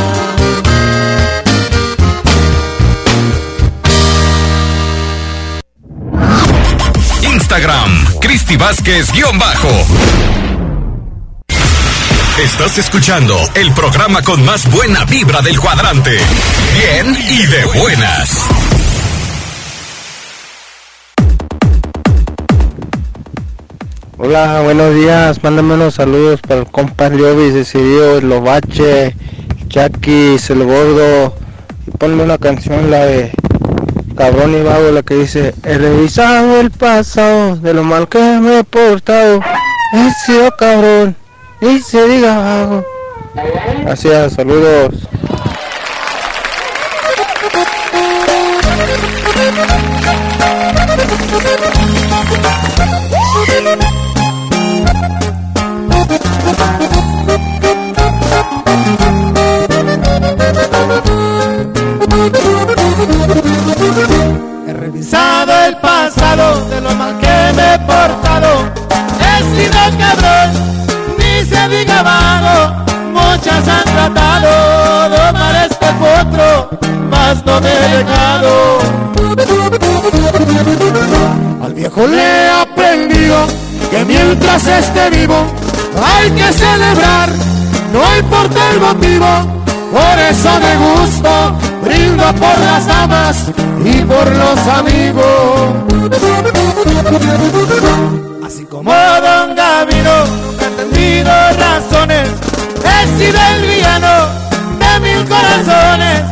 Instagram, Cristi Vázquez guion bajo. Estás escuchando el programa con más buena vibra del cuadrante. Bien y de buenas. Hola, buenos días. Mándame unos saludos para el compa Liovis, Decidido, Lobache, Jackie, el Gordo. Ponme una canción, la de Cabrón y Vago, la que dice: He revisado el pasado de lo mal que me he portado. He sido cabrón y se diga vago. Gracias, saludos. He revisado el pasado de lo mal que me he portado. He sido cabrón, ni se diga vago. Muchas han tratado de domar este potro, mas no me he dejado. Al viejo le he aprendido que mientras esté vivo hay que celebrar, no importa el motivo. Por eso me gusto, brindo por las damas y por los amigos. Así como Don Gavino, he entendido razones. He sido el villano de mil corazones.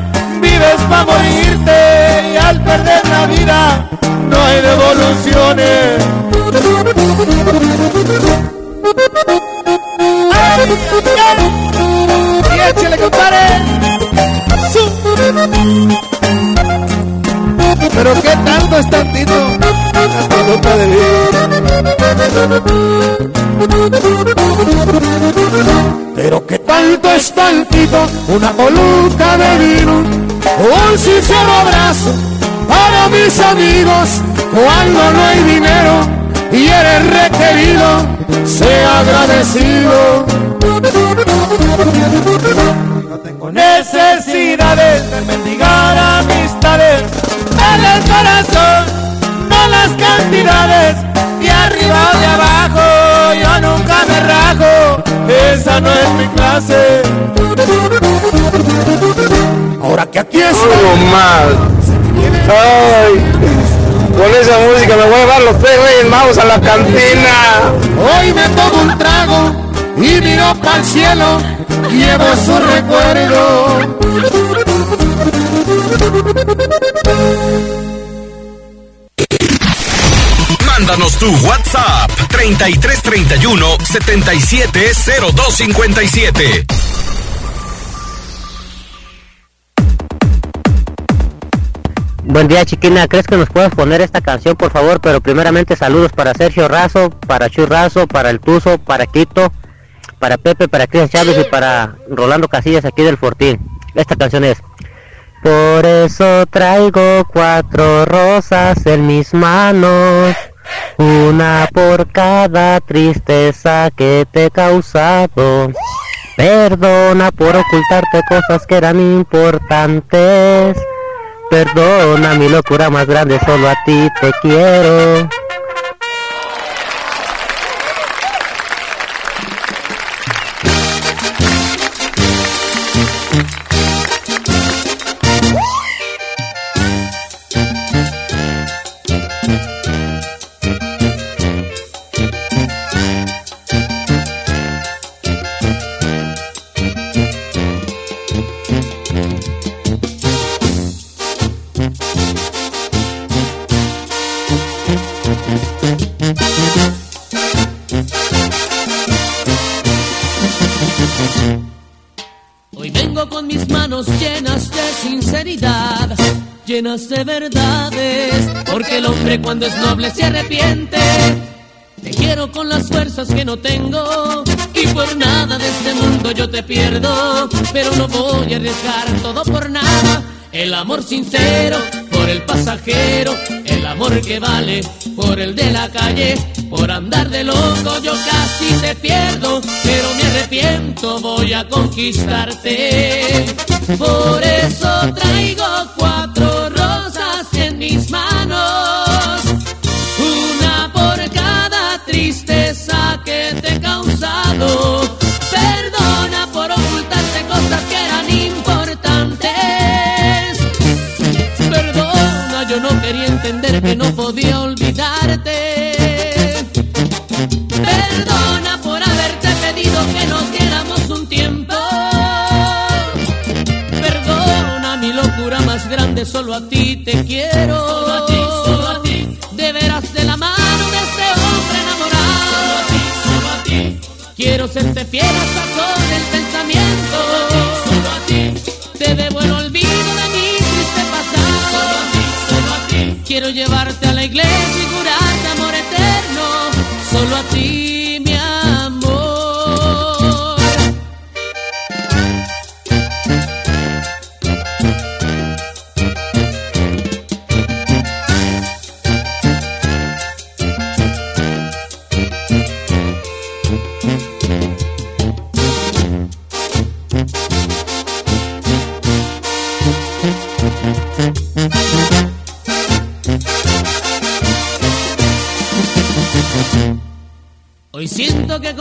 Vives para morirte y al perder la vida no hay devoluciones. Ay, ay, y échale, compadre. Pero qué tanto es tantito. Hasta nota de vino. Pero qué tanto es tantito. Una coluca de vino. Un sincero abrazo para mis amigos. Cuando no hay dinero y eres requerido, sea agradecido. No tengo necesidades de mendigar amistades, dale el corazón, no las cantidades, de arriba o de abajo, yo nunca me rajo, esa no es mi clase. Ahora que aquí estoy, Ay, con esa música me voy a llevar los tres reyes magos a la cantina. Hoy me tomo un trago y miro para el cielo, llevo su recuerdo. Mándanos tu WhatsApp 3331 770257. Buen día, chiquina. ¿Crees que nos puedes poner esta canción, por favor? Pero primeramente saludos para Sergio Razo, para Chu para El Tuzo, para Quito, para Pepe, para Cristian Chávez y para Rolando Casillas aquí del Fortín. Esta canción es Por eso traigo cuatro rosas en mis manos, una por cada tristeza que te he causado. Perdona por ocultarte cosas que eran importantes. Perdona mi locura más grande, solo a ti te quiero. Llenas de verdades, porque el hombre cuando es noble se arrepiente. Te quiero con las fuerzas que no tengo y por nada de este mundo yo te pierdo, pero no voy a arriesgar todo por nada. El amor sincero por el pasajero, el amor que vale por el de la calle, por andar de loco yo casi te pierdo, pero me arrepiento, voy a conquistarte. Por eso traigo cuatro solo a ti te quiero.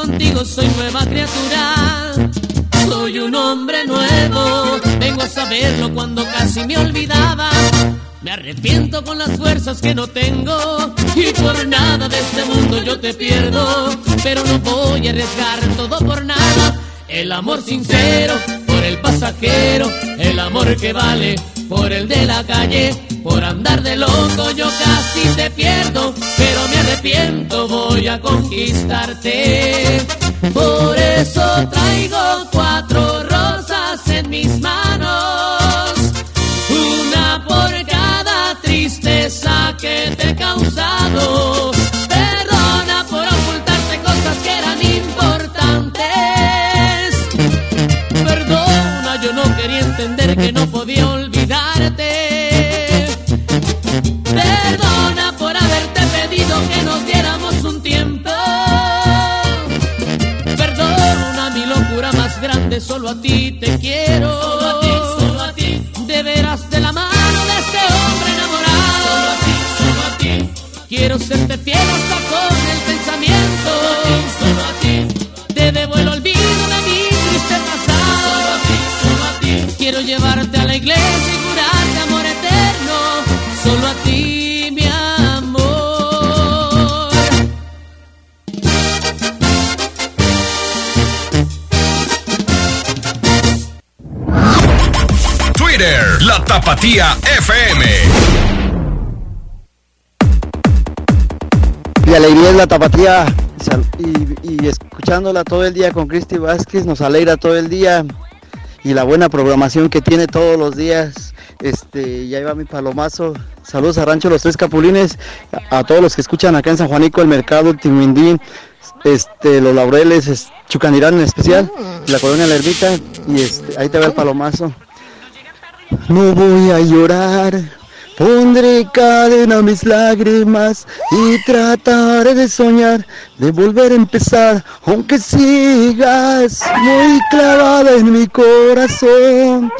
Contigo soy nueva criatura. Soy un hombre nuevo. Vengo a saberlo cuando casi me olvidaba. Me arrepiento con las fuerzas que no tengo. Y por nada de este mundo yo te pierdo. Pero no voy a arriesgar todo por nada. El amor sincero por el pasajero. El amor que vale por el de la calle. Por andar de loco yo casi te pierdo, pero me arrepiento, voy a conquistarte. Por eso traigo cuatro rosas en mis manos, una por cada tristeza que te he causado. Solo a ti te quiero. Solo a ti, solo a ti. De veras de la mano de este hombre enamorado. Solo a ti, solo a ti. Quiero serte fiel hasta con Tapatía FM. Y alegría es la tapatía. Y, escuchándola todo el día con Cristi Vázquez nos alegra todo el día. Y la buena programación que tiene todos los días. Este, y ahí mi palomazo. Saludos a Rancho Los Tres Capulines. A, todos los que escuchan acá en San Juanico, el mercado, el Timindín, este, los laureles, es- Chucanirán en especial, la colonia La Ermita. Y este, ahí te va el palomazo. No voy a llorar. Pondré cadena a mis lágrimas y trataré de soñar, de volver a empezar, aunque sigas muy clavada en mi corazón.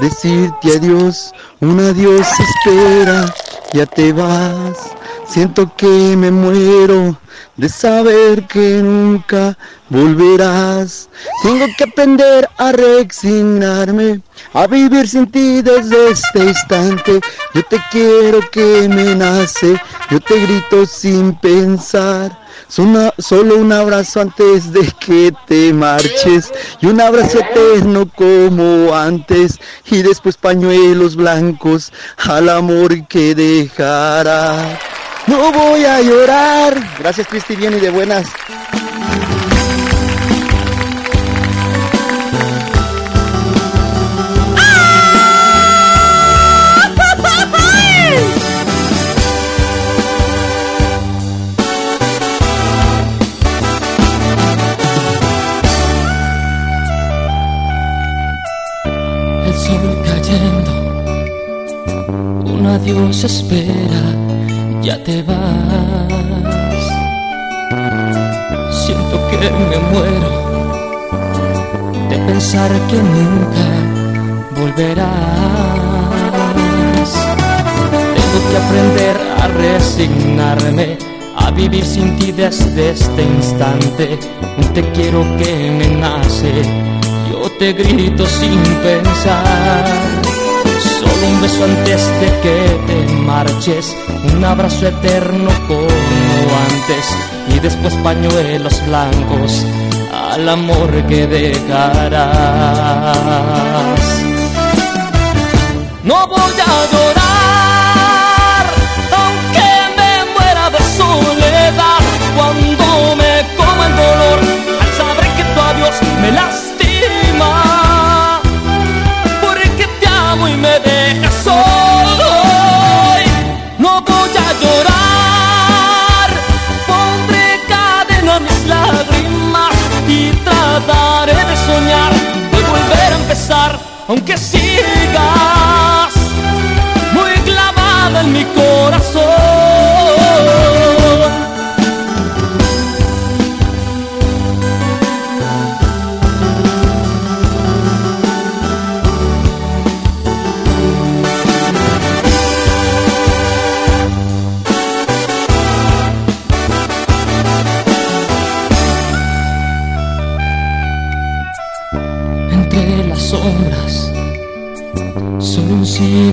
Decirte adiós, un adiós espera, ya te vas. Siento que me muero de saber que nunca volverás. Tengo que aprender a resignarme, a vivir sin ti desde este instante. Yo te quiero que me nace, yo te grito sin pensar. Solo un abrazo antes de que te marches y un abrazo eterno como antes y después pañuelos blancos al amor que dejará. No voy a llorar. Gracias Cristi, bien y de buenas. El sol cayendo, un adiós espera, ya te vas. Siento que me muero de pensar que nunca volverás. Tengo que aprender a resignarme, a vivir sin ti desde este instante. Te quiero que me nace, yo te grito sin pensar. Un beso antes de que te marches, un abrazo eterno como antes. Y después pañuelos blancos al amor que dejarás. No voy a llorar, aunque me muera de soledad, cuando me coma el dolor, al saber que tu adiós me lastima, porque te amo y me soñar, de volver a empezar, aunque sigas muy clavada en mi corazón.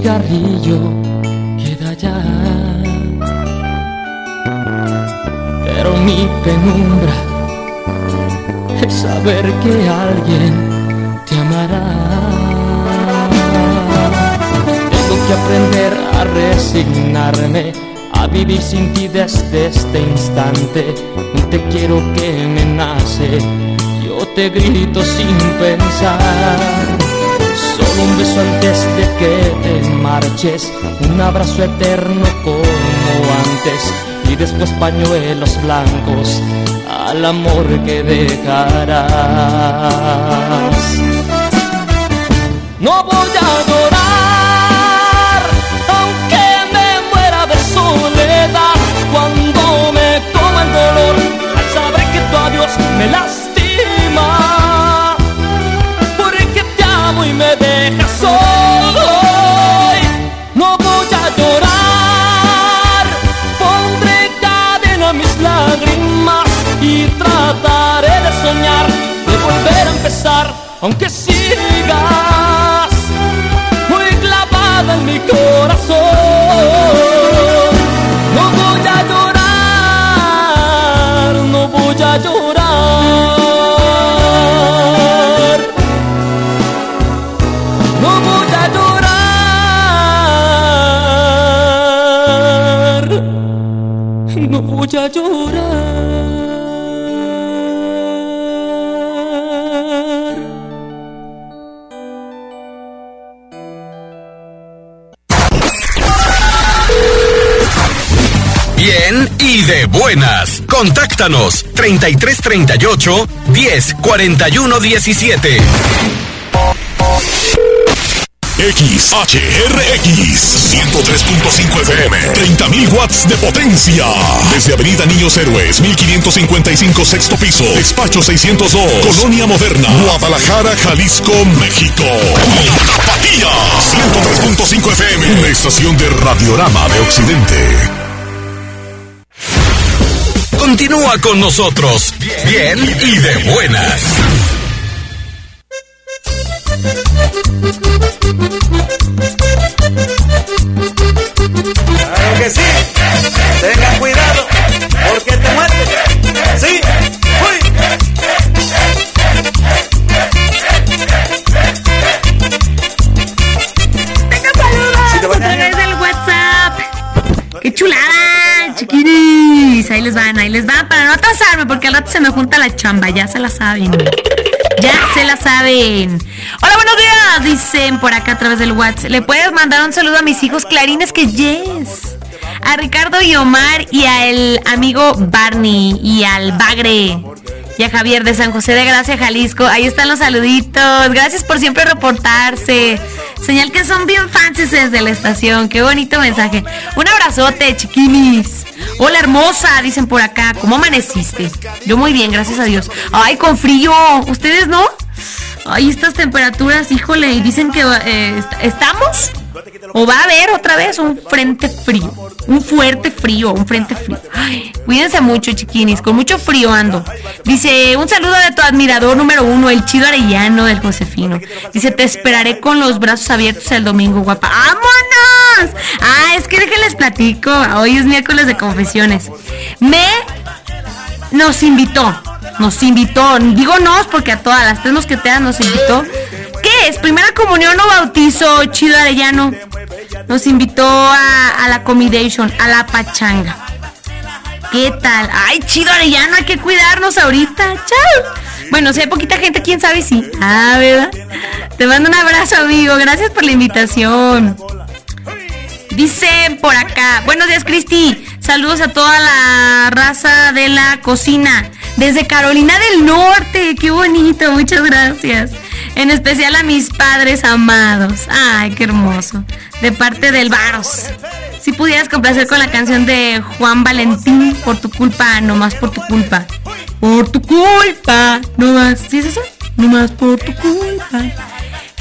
Cigarrillo queda ya. Pero mi penumbra es saber que alguien te amará. Tengo que aprender a resignarme, a vivir sin ti desde este instante. Te quiero que me nace, yo te grito sin pensar. Un beso antes de que te marches, un abrazo eterno como antes. Y después pañuelos blancos al amor que dejarás. No voy a llorar, aunque me muera de soledad, cuando me coma el dolor, al saber que tu adiós me lastima, y me dejas solo. No voy a llorar, pondré cadena a mis lágrimas y trataré de soñar, de volver a empezar, aunque sigas muy clavada en mi corazón. Bien y de buenas. Contáctanos. 3338 10 41 17. XHRX 103.5 FM 30.000 watts de potencia. Desde Avenida Niños Héroes 1555 sexto piso. Despacho 602. Colonia Moderna. Guadalajara, Jalisco, México. Tapatía 103.5 FM. La estación de Radiorama de Occidente. Continúa con nosotros. Bien y de buenas. Claro que sí. Tengan cuidado, porque te muertes. Sí. ¡Qué chulada, chiquiris! Ahí les van, ahí les van para no atrasarme porque al rato se me junta la chamba, ya se la saben. Ya se la saben. Hola, buenos días, dicen por acá a través del WhatsApp. ¿Le puedes mandar un saludo a mis hijos clarines que yes? A Ricardo y Omar y al amigo Barney y al Bagre. Y a Javier de San José de Gracia, Jalisco. Ahí están los saluditos. Gracias por siempre reportarse. Señal que son bien fans desde la estación. Qué bonito mensaje. Un abrazote, chiquinis. Hola, hermosa, dicen por acá. ¿Cómo amaneciste? Yo muy bien, gracias a Dios. Ay, con frío. ¿Ustedes no? Ay, estas temperaturas, híjole, y dicen que eh, est- estamos o va a haber otra vez un frente frío, un fuerte frío, un frente frío. Ay, cuídense mucho, chiquinis, con mucho frío ando. Dice, un saludo de tu admirador número uno, el chido arellano del Josefino. Dice, te esperaré con los brazos abiertos el domingo, guapa. ¡Vámonos! Ah, es que déjenles platico. Hoy es miércoles de confesiones. Me nos invitó, nos invitó, digo nos porque a todas las tres mosqueteras nos invitó. ¿Qué es? ¿Primera comunión o bautizo, Chido Arellano? Nos invitó a, a la Comidation, a la pachanga. ¿Qué tal? Ay, Chido Arellano, hay que cuidarnos ahorita. Chao. Bueno, si hay poquita gente, quién sabe si. Ah, ¿verdad? Te mando un abrazo, amigo. Gracias por la invitación. Dicen por acá, buenos días Cristi, saludos a toda la raza de la cocina, desde Carolina del Norte, qué bonito, muchas gracias. En especial a mis padres amados, ay, qué hermoso, de parte del Varos. Si pudieras complacer con la canción de Juan Valentín, por tu culpa, no más por tu culpa. Por tu culpa, no más, ¿sí es eso? No más por tu culpa.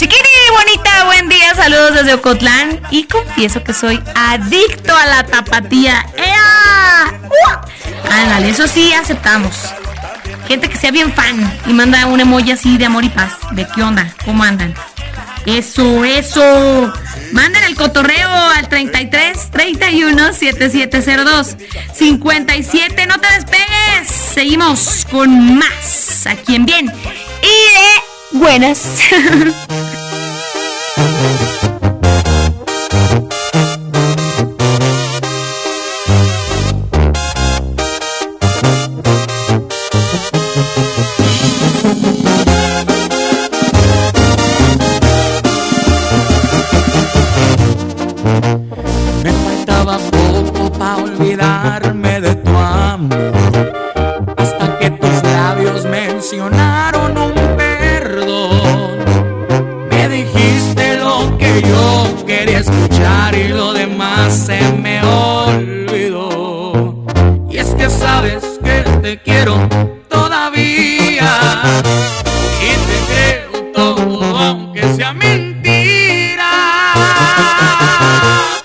Chiquini, bonita, buen día, saludos desde Ocotlán y confieso que soy adicto a la tapatía. ¡Ea! Ándale, eso sí aceptamos. Gente que sea bien fan y manda un emoji así de amor y paz. ¿De qué onda? ¿Cómo andan? Eso, eso. Manden el cotorreo al 33 31 7702 57. No te despegues. Seguimos con más aquí en Bien y de Buenas. フフフフ。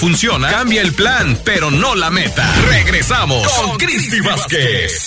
funciona, cambia el plan, pero no la meta. Regresamos con Cristi Vázquez.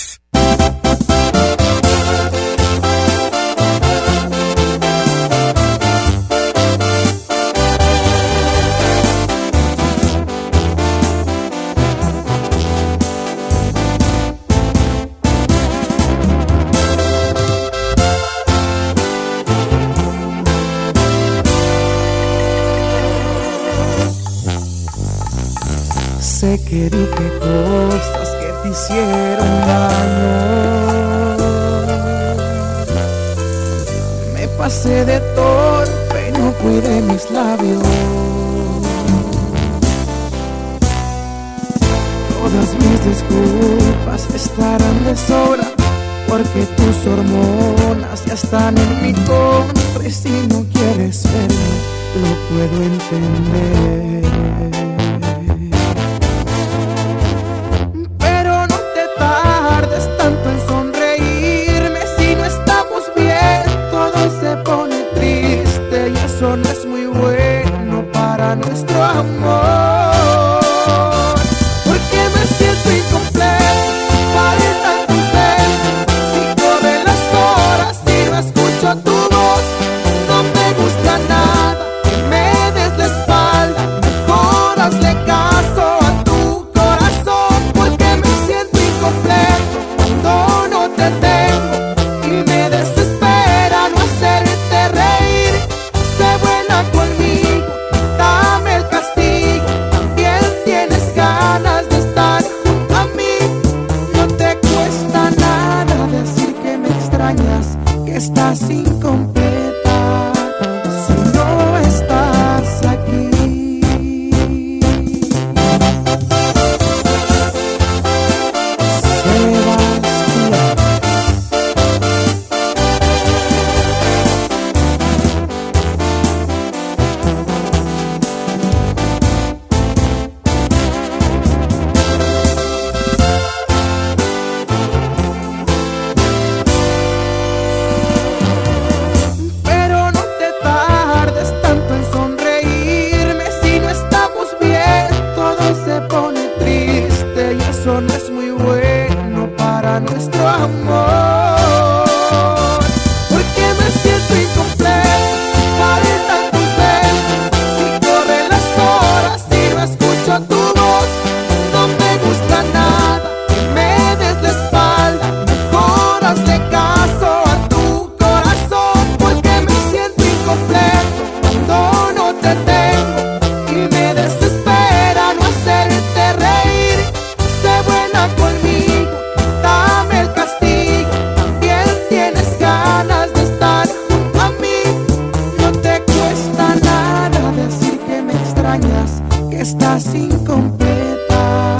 Estás incompleta.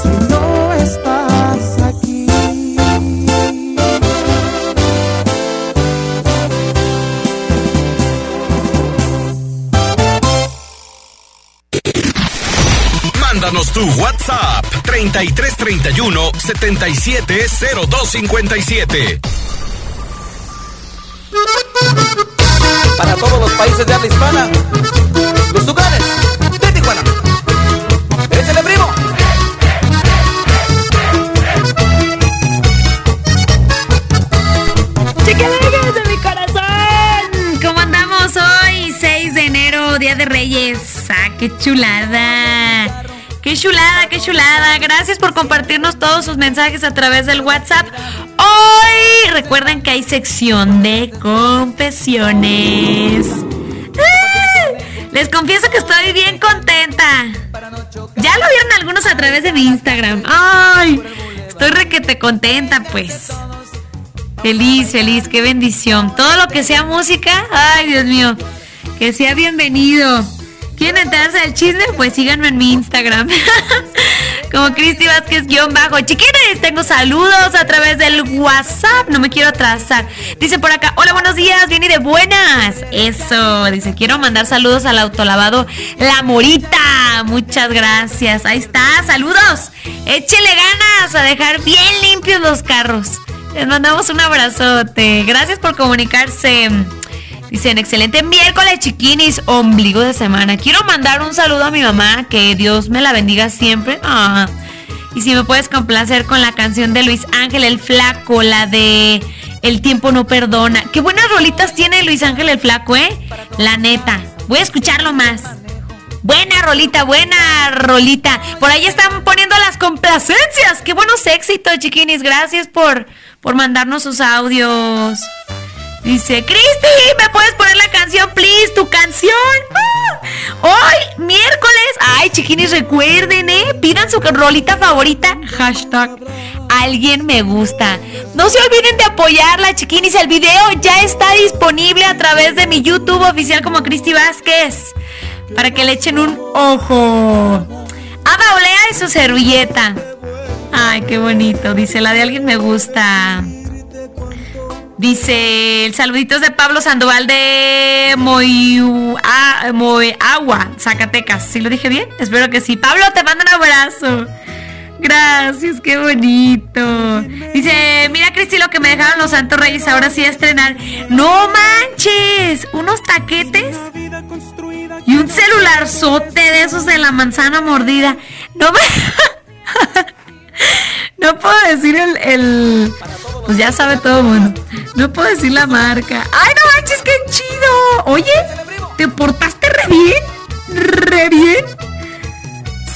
Si no estás aquí. Mándanos tu WhatsApp 3331 770257. Para todos los países de habla hispana, los lugares De Reyes. ¡Ah, qué chulada! ¡Qué chulada, qué chulada! Gracias por compartirnos todos sus mensajes a través del WhatsApp. Hoy recuerden que hay sección de confesiones. ¡Ah! Les confieso que estoy bien contenta. Ya lo vieron algunos a través de mi Instagram. ¡Ay! Estoy requete contenta, pues. Feliz, feliz, qué bendición. Todo lo que sea música, ay Dios mío, que sea bienvenido. ¿Quieren enterarse del chisme? Pues síganme en mi Instagram. Como Cristi Vázquez guion bajo. Chiquines, tengo saludos a través del WhatsApp. No me quiero atrasar. Dice por acá, hola, buenos días, bien y de buenas. Eso, dice, quiero mandar saludos al autolavado La Morita. Muchas gracias. Ahí está, saludos. Échele ganas a dejar bien limpios los carros. Les mandamos un abrazote. Gracias por comunicarse. Dicen, excelente miércoles, chiquinis, ombligo de semana. Quiero mandar un saludo a mi mamá, que Dios me la bendiga siempre. Ah. Y si me puedes complacer con la canción de Luis Ángel el Flaco, la de El tiempo no perdona. Qué buenas rolitas tiene Luis Ángel el Flaco, ¿eh? La neta. Voy a escucharlo más. Buena rolita, buena rolita. Por ahí están poniendo las complacencias. Qué buenos éxitos, chiquinis. Gracias por, por mandarnos sus audios. Dice, Cristi, ¿me puedes poner la canción, please? ¿Tu canción? ¡Ah! Hoy, miércoles. Ay, chiquinis, recuerden, ¿eh? Pidan su rolita favorita. Hashtag, alguien me gusta. No se olviden de apoyarla, chiquinis. El video ya está disponible a través de mi YouTube oficial como Cristi Vázquez. Para que le echen un ojo. Ada Olea y su servilleta. Ay, qué bonito. Dice, la de alguien me gusta. Dice, el saluditos de Pablo Sandoval de Moyu, Moagua, Zacatecas. ¿Sí lo dije bien? Espero que sí. Pablo, te mando un abrazo. Gracias, qué bonito. Dice, mira Cristi lo que me dejaron los Santos Reyes ahora sí a estrenar. No manches, unos taquetes y un celularzote de esos de la manzana mordida. No me... No puedo decir el, el- Pues ya sabe todo el mundo. No puedo decir la marca. ¡Ay, no manches, qué chido! Oye, ¿te portaste re bien? ¿Re bien?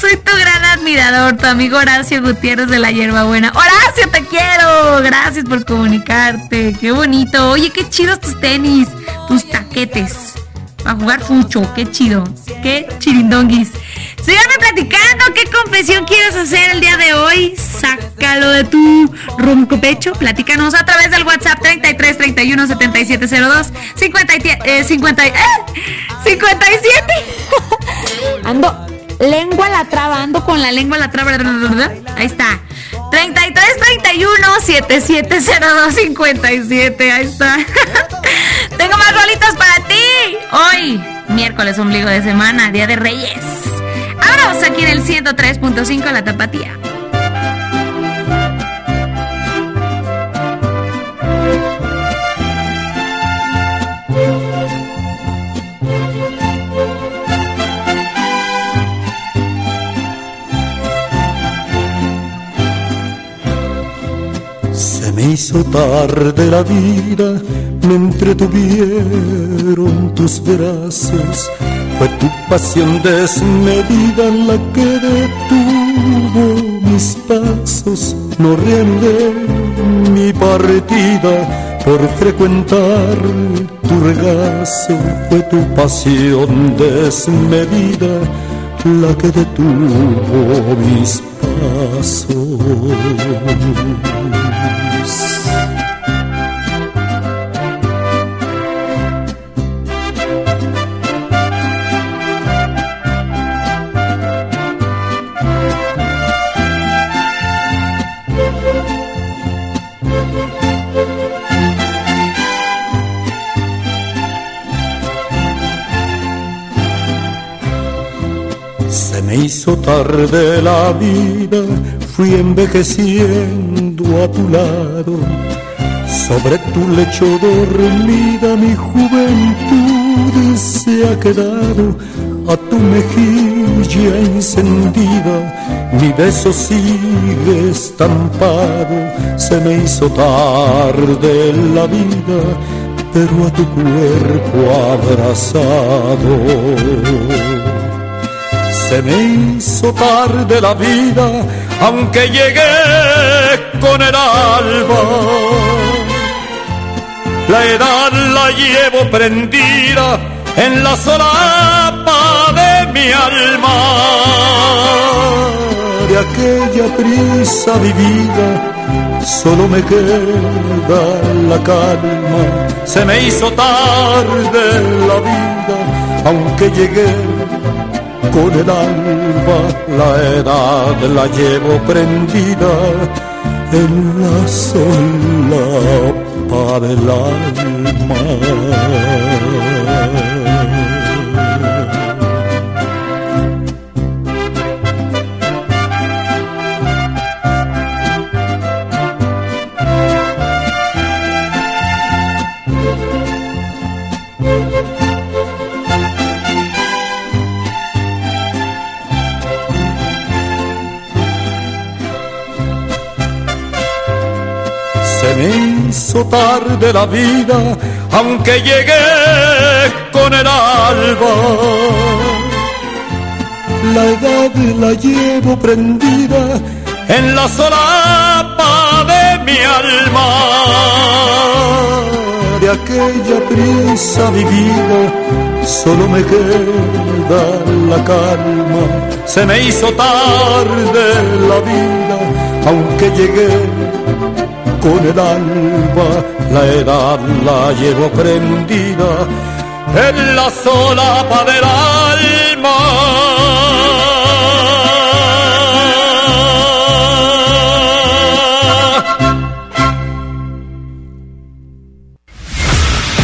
Soy tu gran admirador, tu amigo Horacio Gutiérrez de la Hierbabuena. Horacio, te quiero. Gracias por comunicarte. Qué bonito. Oye, qué chidos tus tenis, tus taquetes. Para jugar fucho, qué chido. Qué chirindonguis. Síganme platicando qué confesión quieres hacer el día de hoy. Sácalo de tu ronco pecho. Platícanos a través del WhatsApp 33 31 7702 57 eh, 50, eh, 57. Ando lengua a la traba, ando con la lengua a la traba. Ahí está. 33 31 7702 57. Ahí está. Tengo más rolitas para ti. Hoy, miércoles, ombligo de semana, día de Reyes. Vámonos aquí en el 103.5 La Tapatía. Me hizo tarde la vida, me entretuvieron tus brazos. Fue tu pasión desmedida la que detuvo mis pasos. No reanudé mi partida por frecuentar tu regazo. Fue tu pasión desmedida la que detuvo mis pasos. Se me hizo tarde la vida, fui envejeciendo a tu lado. Sobre tu lecho dormida mi juventud se ha quedado a tu mejilla encendida. Mi beso sigue estampado, se me hizo tarde la vida, pero a tu cuerpo abrazado. Se me hizo tarde la vida, aunque llegué con el alba. La edad la llevo prendida en la solapa de mi alma. De aquella prisa vivida, solo me queda la calma. Se me hizo tarde la vida, aunque llegué con el alba la edad la llevo prendida en la solapa del alma. Me hizo tarde la vida, aunque llegué con el alba. La edad la llevo prendida en la solapa de mi alma. De aquella prisa vivida, solo me queda la calma. Se me hizo tarde la vida, aunque llegué con el alba, la edad la llevo prendida en la solapa del alma.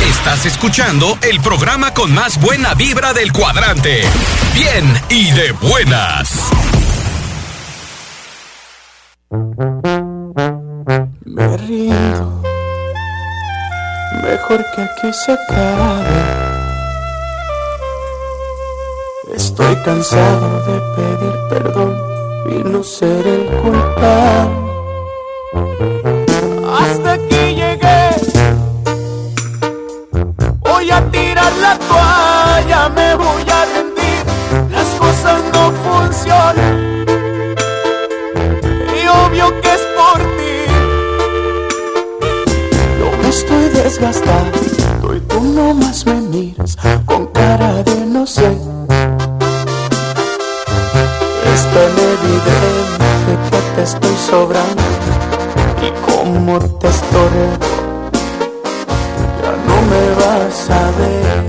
Estás escuchando el programa con más buena vibra del cuadrante. Bien y de buenas. Que aquí se acabe. Estoy cansado de pedir perdón y no ser el culpable. Me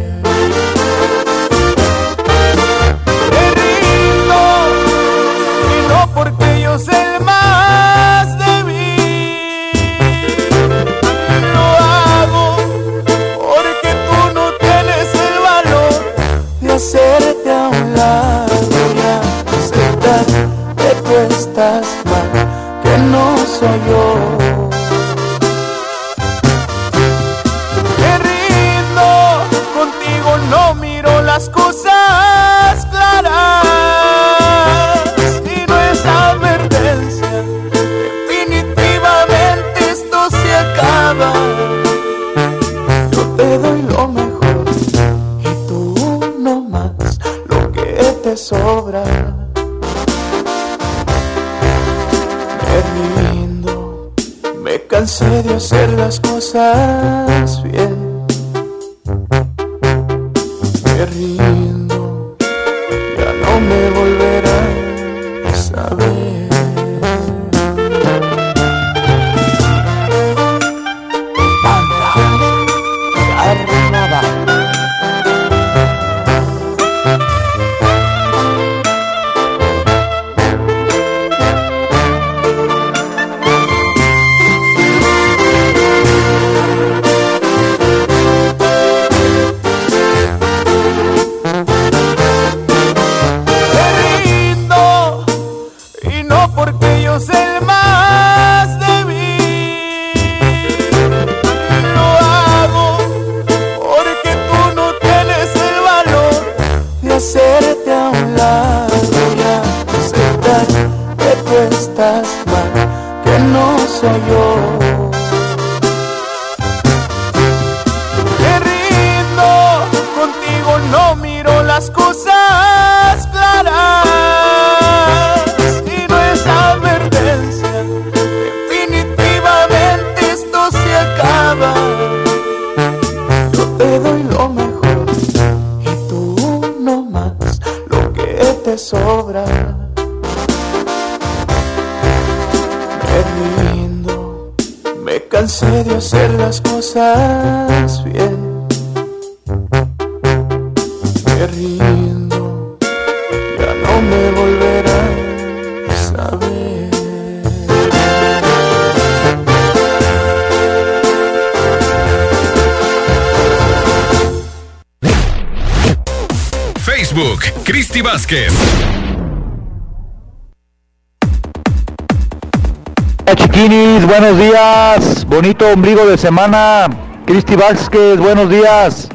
días. Bonito ombligo de semana. Cristi Vázquez, buenos días.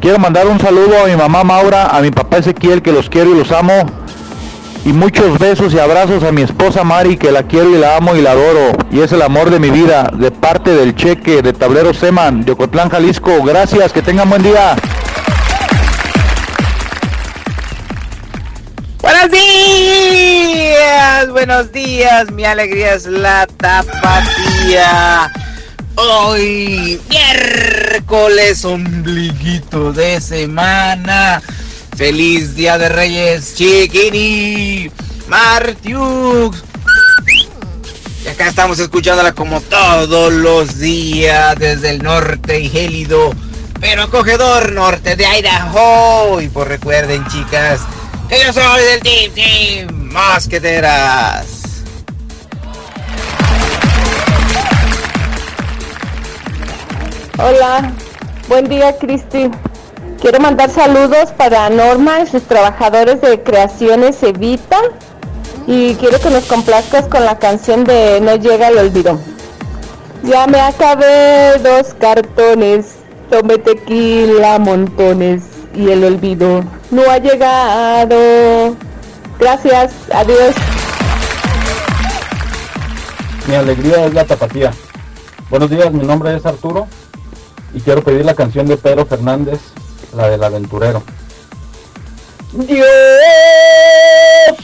Quiero mandar un saludo a mi mamá Maura, a mi papá Ezequiel, que los quiero y los amo. Y muchos besos y abrazos a mi esposa Mari, que la quiero y la amo y la adoro. Y es el amor de mi vida, de parte del cheque de Tablero Seman, de Ocotlán, Jalisco. Gracias, que tengan buen día. Buenos días, mi alegría es la tapatía. Hoy, miércoles, ombliguito de semana. Feliz Día de Reyes, Chiquini, Martiux. Y acá estamos escuchándola como todos los días desde el norte y gélido, pero acogedor norte de Idaho. Y pues recuerden, chicas, que yo soy del Team Team Mosqueteras. Hola, buen día Cristi. Quiero mandar saludos para Norma y sus trabajadores de Creaciones Evita y quiero que nos complazcas con la canción de No llega el olvido. Ya me acabé dos cartones, tomé tequila montones y el olvido no ha llegado. Gracias, adiós. Mi alegría es la tapatía. Buenos días, mi nombre es Arturo y quiero pedir la canción de Pedro Fernández, la del aventurero. Yo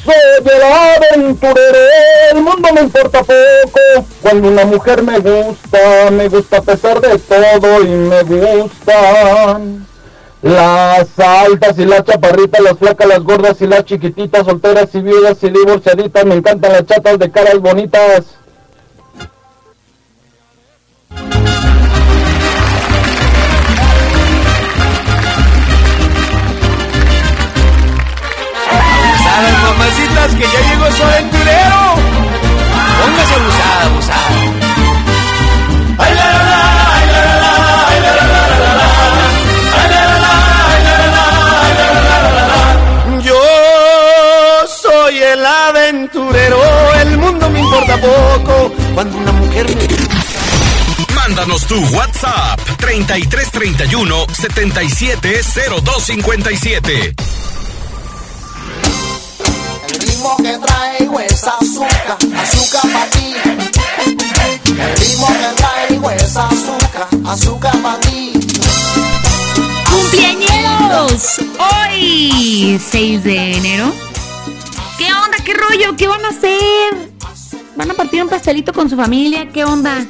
soy el aventurero, el mundo me importa poco. Cuando una mujer me gusta, me gusta a pesar de todo y me gustan. Las altas y las chaparritas, las flacas, las gordas y las chiquititas, solteras y viudas y divorciaditas, me encantan las chatas de caras bonitas. Abusadas mamacitas que ya llegó su aventurero. Póngase abusada, abusada. El aventurero, el mundo me importa poco. Cuando una mujer me Mándanos tu WhatsApp 3331 770257. El ritmo que traigo es azúcar, azúcar para ti. El ritmo que traigo es azúcar, azúcar para ti. ¡Cumpleañeros! Hoy, 6 de enero. ¿Qué onda? ¿Qué rollo? ¿Qué van a hacer? ¿Van a partir un pastelito con su familia? ¿Qué onda?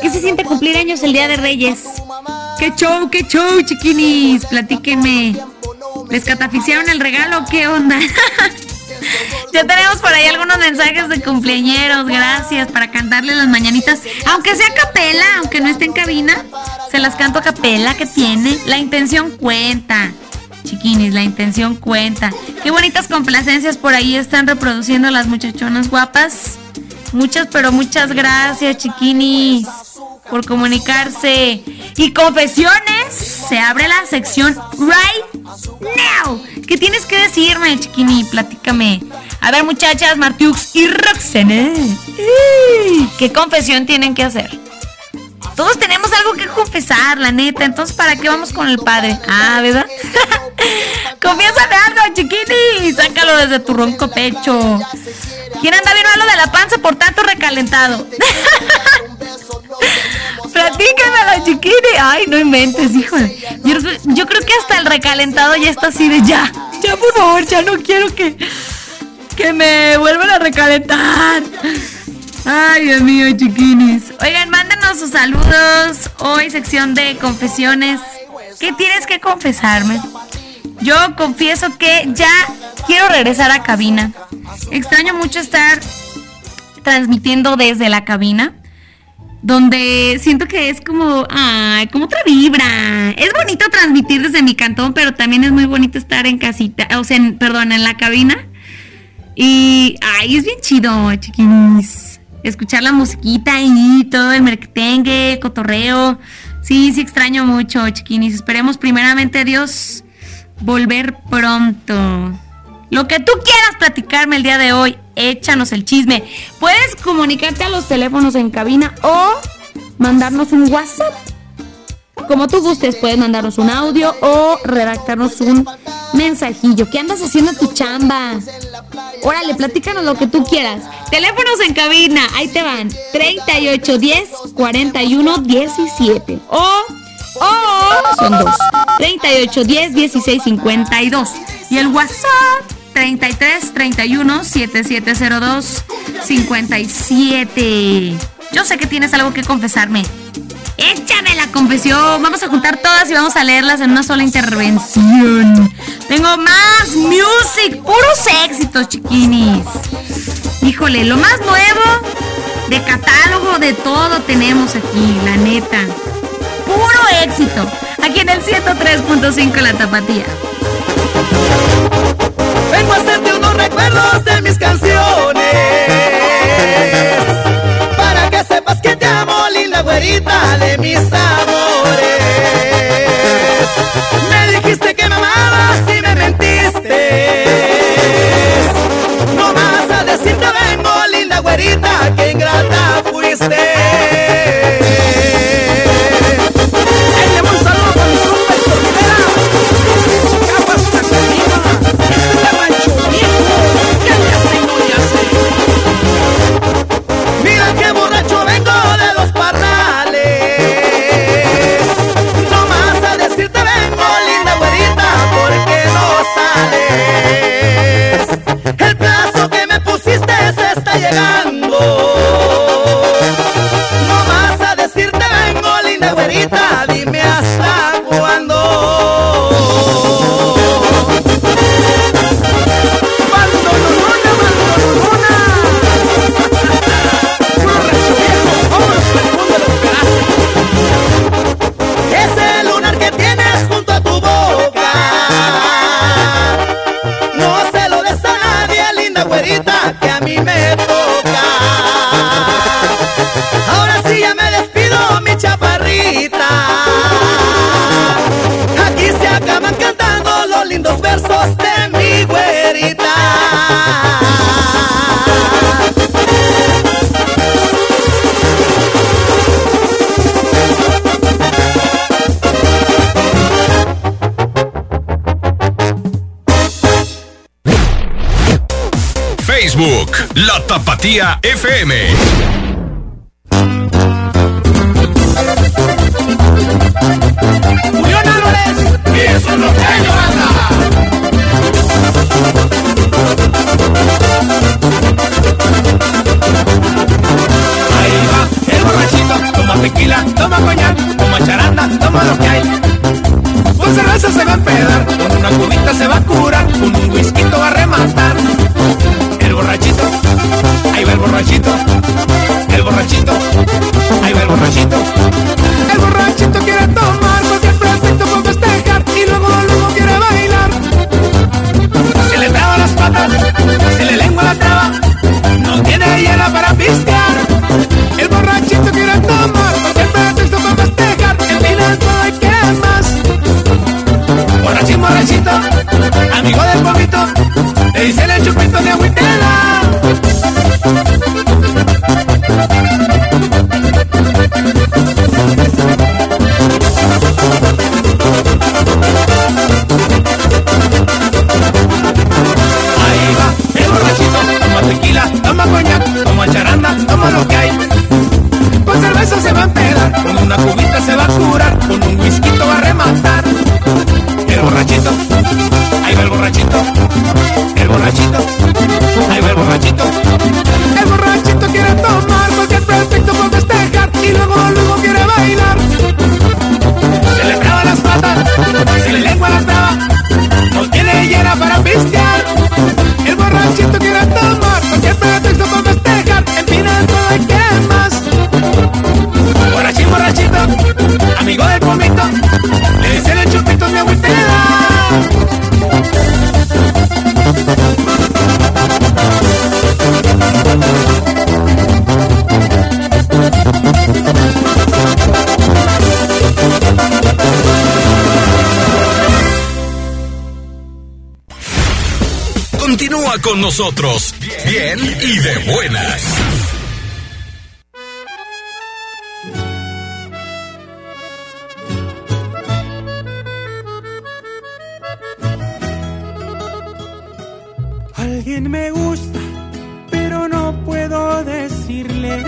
¿Qué se siente cumplir años el Día de Reyes? ¡Qué show, qué show, chiquinis! Platíquenme. ¿Les catafixiaron el regalo? ¿Qué onda? ya tenemos por ahí algunos mensajes de cumpleañeros. Gracias para cantarle las mañanitas. Aunque sea capela, aunque no esté en cabina, se las canto a capela que tiene. La intención cuenta. Chiquinis, la intención cuenta. Qué bonitas complacencias por ahí están reproduciendo las muchachonas guapas. Muchas, pero muchas gracias, chiquinis, por comunicarse. Y confesiones, se abre la sección right now. ¿Qué tienes que decirme, chiquini? Platícame. A ver, muchachas, Martiux y Roxane. ¿Qué confesión tienen que hacer? Todos tenemos algo que confesar, la neta. Entonces, ¿para qué vamos con el padre? Ah, ¿verdad? Confiésame algo, chiquini. Sácalo desde tu ronco pecho. ¿Quién anda bien malo de la panza por tanto recalentado? Platícamelo, chiquini. Ay, no inventes, híjole. Yo, yo creo que hasta el recalentado ya está así de ya. Ya, por favor, ya no quiero que, que me vuelvan a recalentar. Ay, Dios mío, chiquinis. Oigan, mándanos sus saludos. Hoy sección de confesiones. ¿Qué tienes que confesarme? Yo confieso que ya quiero regresar a cabina. Extraño mucho estar transmitiendo desde la cabina. Donde siento que es como, ay, como otra vibra. Es bonito transmitir desde mi cantón, pero también es muy bonito estar en casita, o sea, perdón, en la cabina. Y, ay, es bien chido, chiquinis. Escuchar la musiquita y todo el merquetengue, cotorreo. Sí, sí extraño mucho, chiquinis. Esperemos primeramente Dios volver pronto. Lo que tú quieras platicarme el día de hoy, échanos el chisme. Puedes comunicarte a los teléfonos en cabina o mandarnos un WhatsApp. Como tú gustes, puedes mandarnos un audio o redactarnos un mensajillo. ¿Qué andas haciendo en tu chamba? Órale, platícanos lo que tú quieras. Teléfonos en cabina, ahí te van. 3810 41 17. O, o, son dos. 3810 16 52. Y el WhatsApp 33 31 7702 57. Yo sé que tienes algo que confesarme. Échame la confesión. Vamos a juntar todas y vamos a leerlas en una sola intervención. Tengo más music, puros éxitos, chiquinis. Híjole, lo más nuevo de catálogo de todo tenemos aquí, la neta. Puro éxito. Aquí en el 103.5 La Tapatía. Vengo a hacerte unos recuerdos de mis canciones de mis amores. Me dijiste que me amabas y me mentiste. No vas a decirte vengo, linda güerita, La Tapatía FM. con nosotros, bien y de buenas. Alguien me gusta, pero no puedo decirle.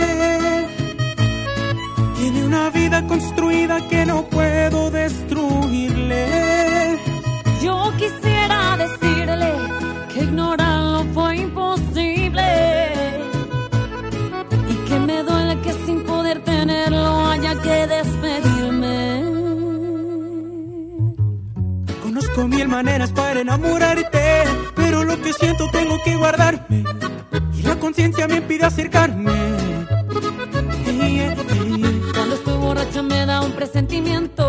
Tiene una vida construida que no puedo destruirle. Yo quisiera decirle que ignorar que despedirme. Conozco mil maneras para enamorarte, pero lo que siento tengo que guardarme. Y la conciencia me impide acercarme. Cuando estoy borracho me da un presentimiento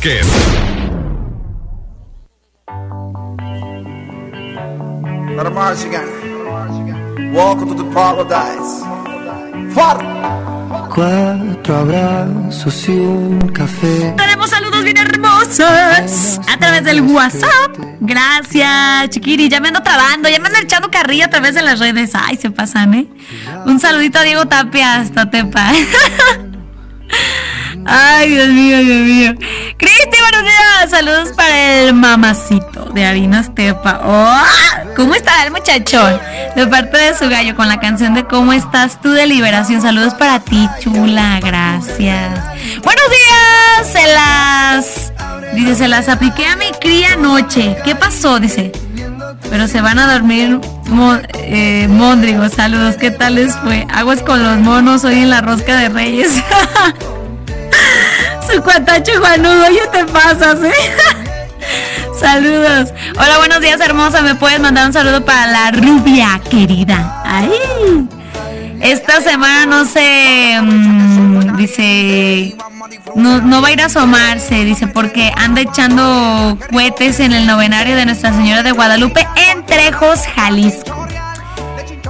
Vázquez. Cuatro abrazos y un café. Tenemos saludos bien hermosos a través del WhatsApp. Gracias, chiquiri. Ya me ando trabando, ya me ando echando carrilla a través de las redes. Ay, se pasan, ¿eh? Un saludito a Diego Tapia hasta Tepa. Ay, Dios mío, Dios mío. Saludos para el mamacito de Harinas Tepa. Oh, ¿Cómo está el muchachón? De parte de su gallo con la canción de ¿Cómo estás tú de liberación? Saludos para ti, chula. Gracias. Buenos días. Se las. Dice, se las apliqué a mi cría anoche. ¿Qué pasó? Dice. Pero se van a dormir eh, Móndrigo. Saludos. ¿Qué tal les fue? Aguas con los monos hoy en la rosca de Reyes. Su cuatacho Juanudo, ya te pasas, ¿eh? Saludos. Hola, buenos días, hermosa. ¿Me puedes mandar un saludo para la rubia querida? Ay. Esta semana no sé, mm, dice, no, no va a ir a asomarse, dice, porque anda echando cohetes en el novenario de Nuestra Señora de Guadalupe en Trejos, Jalisco.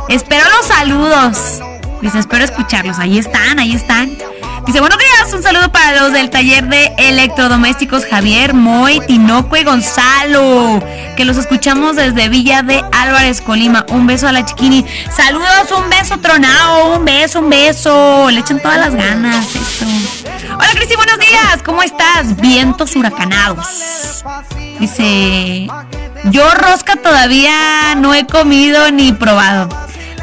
Espero los saludos. Dice, espero escucharlos. Ahí están, ahí están. Dice, buenos días, un saludo para los del taller de electrodomésticos Javier, Moy, Tinoco y Gonzalo, que los escuchamos desde Villa de Álvarez, Colima. Un beso a la chiquini. Saludos, un beso tronado, un beso, un beso. Le echan todas las ganas, eso. Hola Cristi, buenos días, ¿cómo estás? Vientos huracanados. Dice, yo rosca todavía no he comido ni probado.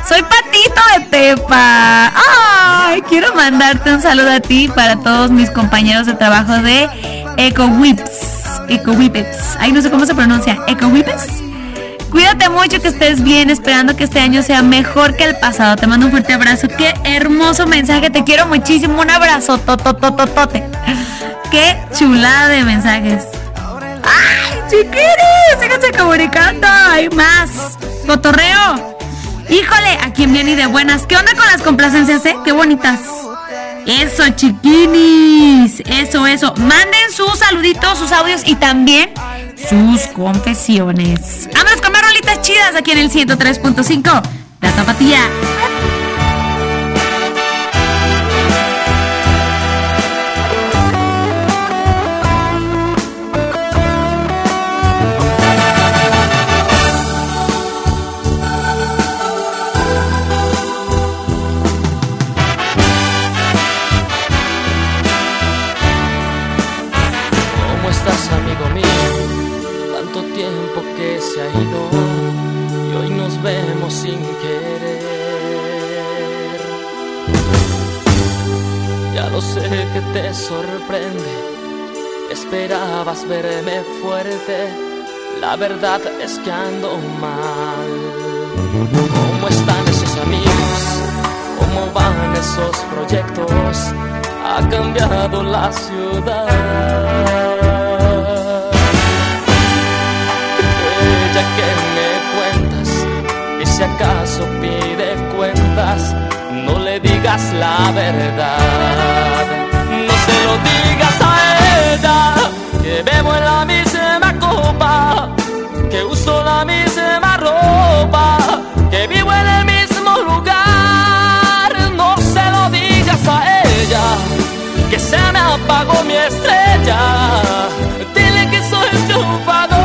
Soy Patito de Tepa. Ay, quiero mandarte un saludo a ti para todos mis compañeros de trabajo de Eco Whips. Eco Whippets. Ay, no sé cómo se pronuncia. Eco Whippets. Cuídate mucho, que estés bien, esperando que este año sea mejor que el pasado. Te mando un fuerte abrazo. Qué hermoso mensaje. Te quiero muchísimo. Un abrazo. Totototote. Qué chulada de mensajes. ¡Ay, chiquiris! Síganse comunicando. Hay más. Cotorreo. Híjole, a quien viene y de buenas. ¿Qué onda con las complacencias, eh? Qué bonitas. Eso, chiquinis. Eso, eso. Manden sus saluditos, sus audios y también sus confesiones. Vámonos con más rolitas chidas aquí en el 103.5. La tapatía. Te sorprende, esperabas verme fuerte, la verdad es que ando mal. ¿Cómo están esos amigos? ¿Cómo van esos proyectos? Ha cambiado la ciudad. Ella que me cuentas, y si acaso pide cuentas, no le digas la verdad. Lo digas a ella, que bebo en la misma copa, que uso la misma ropa, que vivo en el mismo lugar. No se lo digas a ella, que se me apagó mi estrella. Dile que soy triunfador.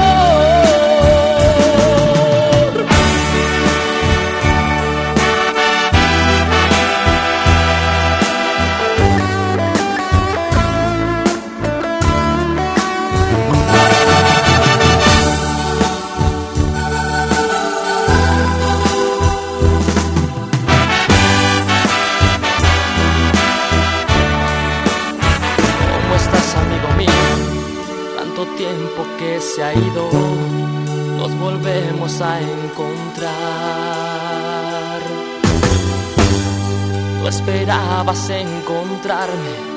Ido, nos volvemos a encontrar. No esperabas encontrarme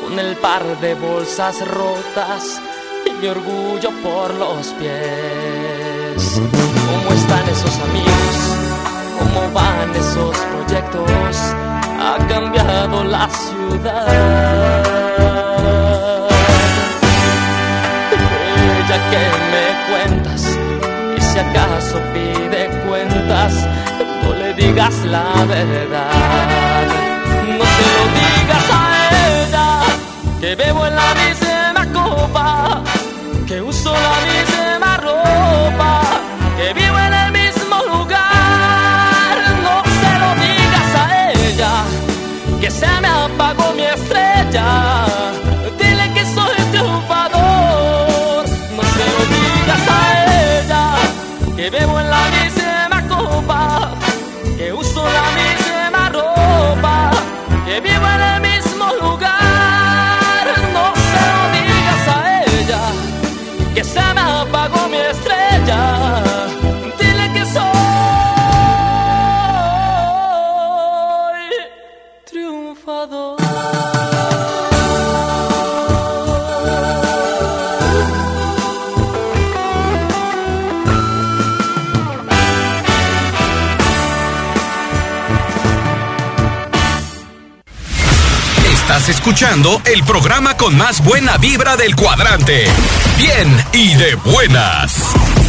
con el par de bolsas rotas y mi orgullo por los pies. ¿Cómo están esos amigos? ¿Cómo van esos proyectos? Ha cambiado la ciudad. Ella que me cuentas, y si acaso pide cuentas, no le digas la verdad. No se lo digas a ella, que bebo en la misma copa, rosas. Estás escuchando el programa con más buena vibra del cuadrante. Bien y de buenas.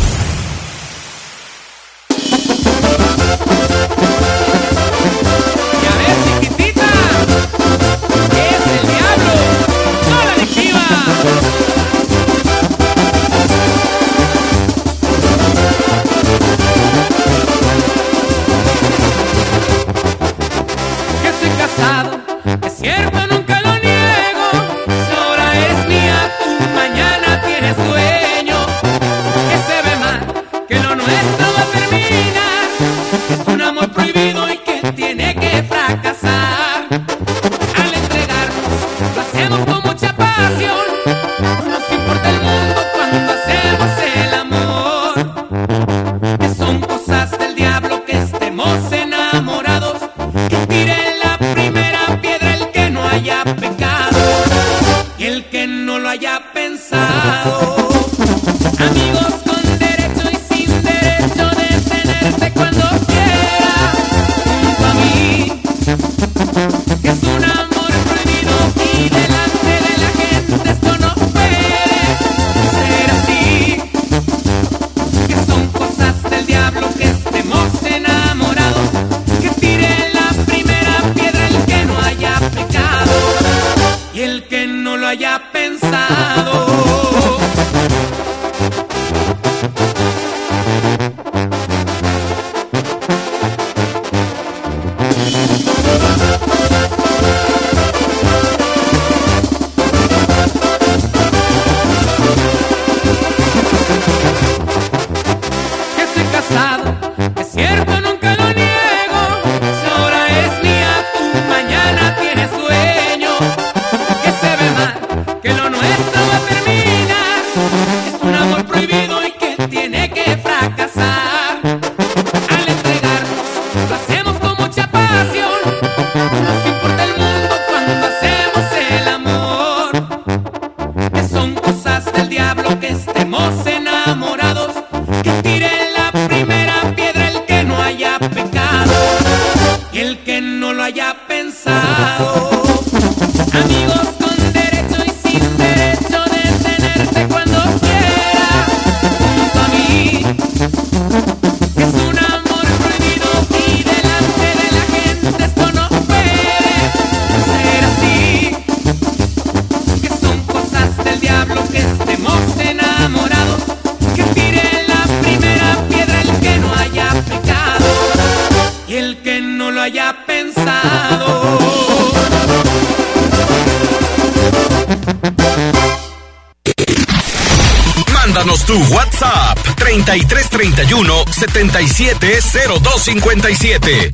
257.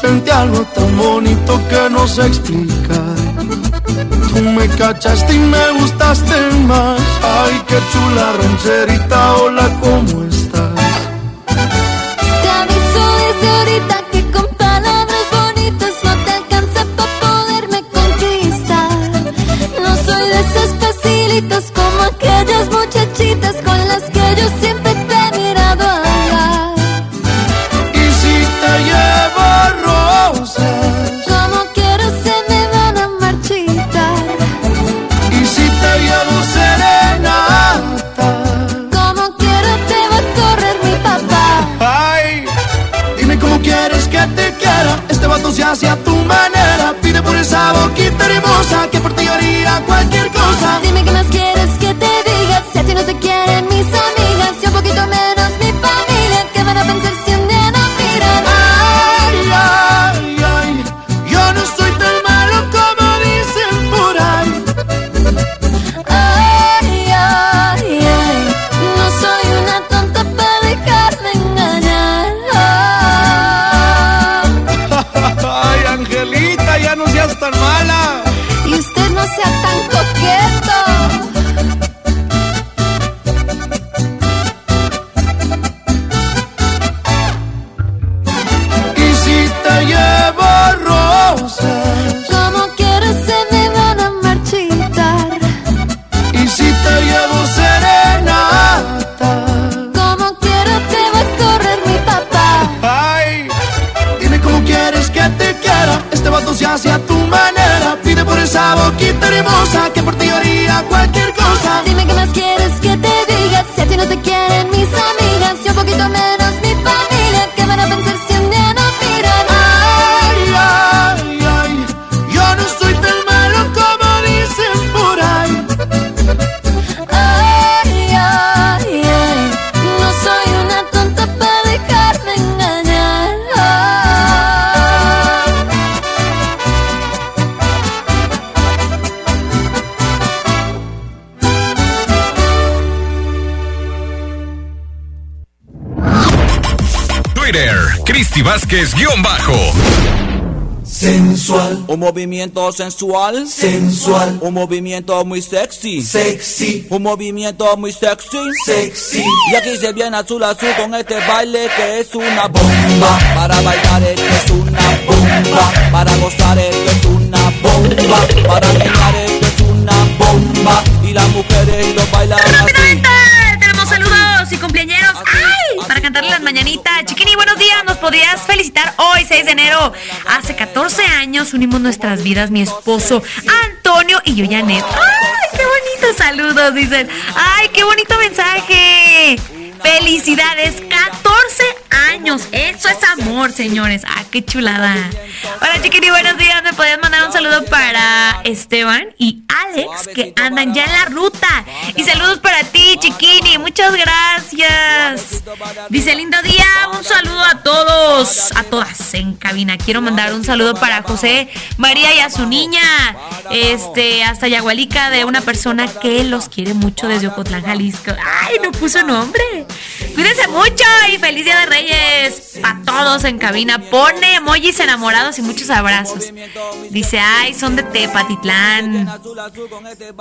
Sentí algo tan bonito que no sé explicar. Tú me cachaste y me gustaste arrangerina todo se hace tu manera. Pide por esa boquita hermosa que por ti haría cualquier cosa. Dime que me Cristi Vázquez guion bajo. Sensual. Un movimiento sensual. Sensual. Un movimiento muy sexy. Sexy. Un movimiento muy sexy. Sexy. Y aquí se viene azul azul con este baile que es una bomba. Para bailar esto es una bomba. Para gozar esto es una bomba. Para bailar esto es una bomba. Y las mujeres lo bailan así. Las mañanitas. Chiquini, buenos días. Nos podrías felicitar hoy, 6 de enero. Hace 14 años unimos nuestras vidas, mi esposo Antonio y yo, Janet. ¡Ay, qué bonitos saludos! Dicen. ¡Ay, qué bonito mensaje! ¡Felicidades! 14 años. Eso es amor, señores. ¡Ah, qué chulada! Hola, chiquini, buenos días. ¿Me podías mandar un saludo para Esteban y Alex que andan ya en la ruta? Y saludos para ti, chiquini. Muchas gracias. Dice, lindo día. Un saludo a todos, a todas en cabina. Quiero mandar un saludo para José, María y a su niña. Este, hasta Yagualica de una persona que los quiere mucho desde Ocotlán, Jalisco. ¡Ay, no puso nombre! Cuídense mucho y feliz día de Reyes a todos en cabina. Pone emojis enamorados y muchos abrazos. Dice, ay, son de Tepatitlán.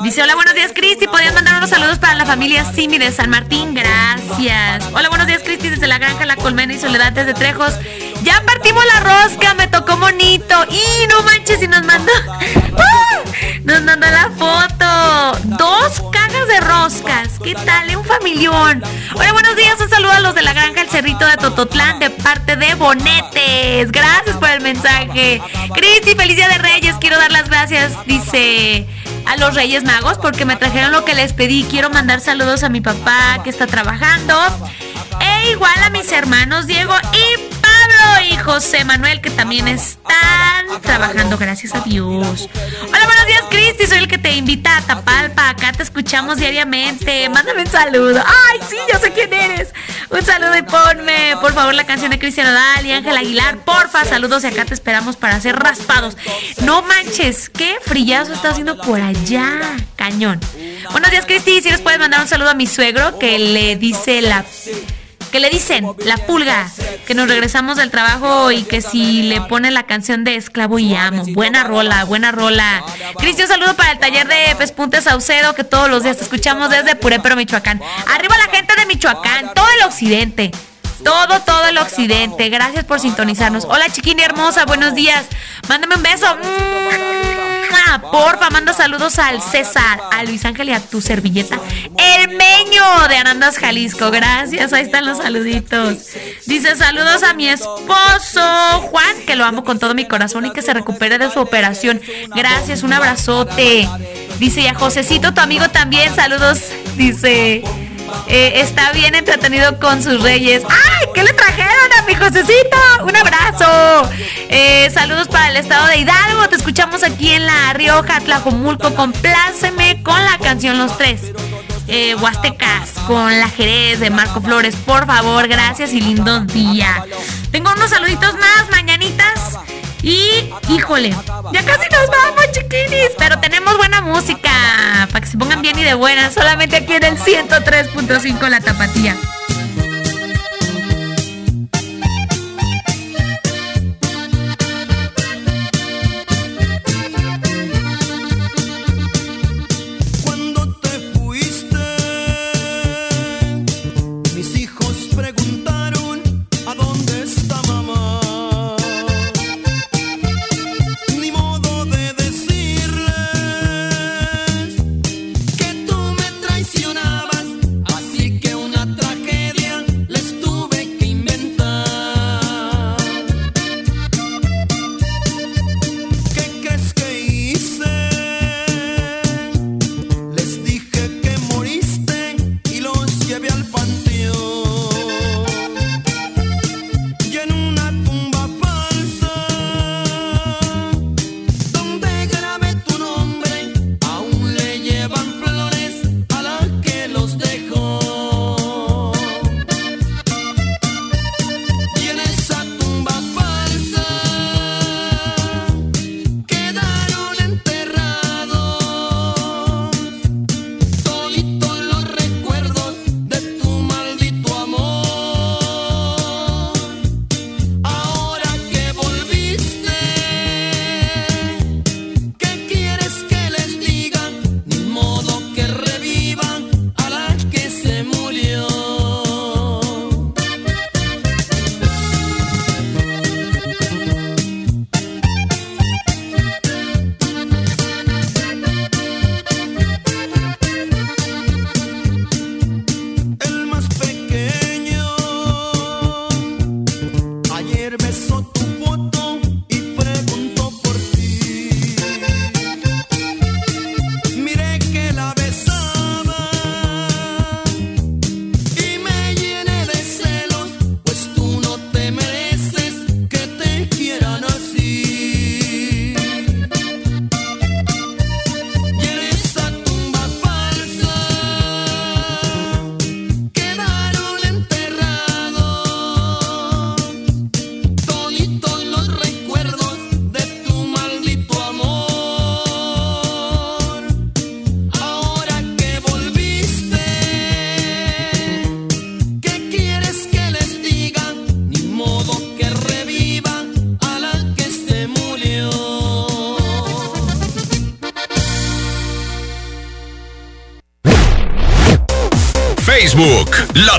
Dice, hola, buenos días, Cristi. ¿Podrían mandar unos saludos para la familia Simi de San Martín? Gracias. Hola, buenos días, Cristi, desde la granja La Colmena y Soledad desde Trejos. Ya partimos la rosca, me tocó bonito. Y no manches, y nos mandó. ¡Ah! Nos mandó la foto. Dos cajas de roscas. ¿Qué tal? Un familión. Hola, buenos días. Un saludo a los de la granja El Cerrito de Tototlán de parte de Bonetes. Gracias por el mensaje. Cristi, feliz de Reyes. Quiero dar las gracias, dice a los Reyes Magos, porque me trajeron lo que les pedí. Quiero mandar saludos a mi papá que está trabajando. E igual a mis hermanos Diego y Pablo y José Manuel que también están trabajando, gracias a Dios. Hola, buenos días, Cristi. Soy el que te invita a Tapalpa. Acá te escuchamos diariamente. Mándame un saludo. Ay, sí, yo sé quién eres. Un saludo y ponme, por favor, la canción de Cristian Odal y Ángel Aguilar. Porfa, saludos y acá te esperamos para hacer raspados. No manches, qué frillazo está haciendo por allá. Cañón. Buenos días, Cristi. Si les puedes mandar un saludo a mi suegro que le dice la que le dicen la pulga, que nos regresamos del trabajo y que si le pone la canción de Esclavo y Amo. Buena rola, buena rola. Cristi, un saludo para el taller de Pespunte Saucedo, que todos los días te escuchamos desde Purépero, Michoacán. Arriba la gente de Michoacán, todo el occidente. Todo, todo el occidente. Gracias por sintonizarnos. Hola, chiquini hermosa, buenos días. Mándame un beso. ¡Mua! Porfa, manda saludos al César, a Luis Ángel y a tu servilleta. El Meño de Arandas, Jalisco. Gracias, ahí están los saluditos. Dice saludos a mi esposo Juan, que lo amo con todo mi corazón y que se recupere de su operación. Gracias, un abrazote. Dice y a Josecito, tu amigo también, saludos. Dice, eh, está bien entretenido con sus reyes. ¡Ay! ¿Qué le trajeron a mi Josecito? Un abrazo. Eh, saludos para el estado de Hidalgo. Te escuchamos aquí en La Rioja, Tlajomulco. Compláceme con la canción Los Tres. Eh, Huastecas con la Jerez de Marco Flores. Por favor, gracias y lindo día. Tengo unos saluditos más, mañanitas. Y, híjole, ya casi nos vamos, chiquinis. Pero tenemos buena música para que se pongan bien y de buena. Solamente aquí en el 103.5 La Tapatía.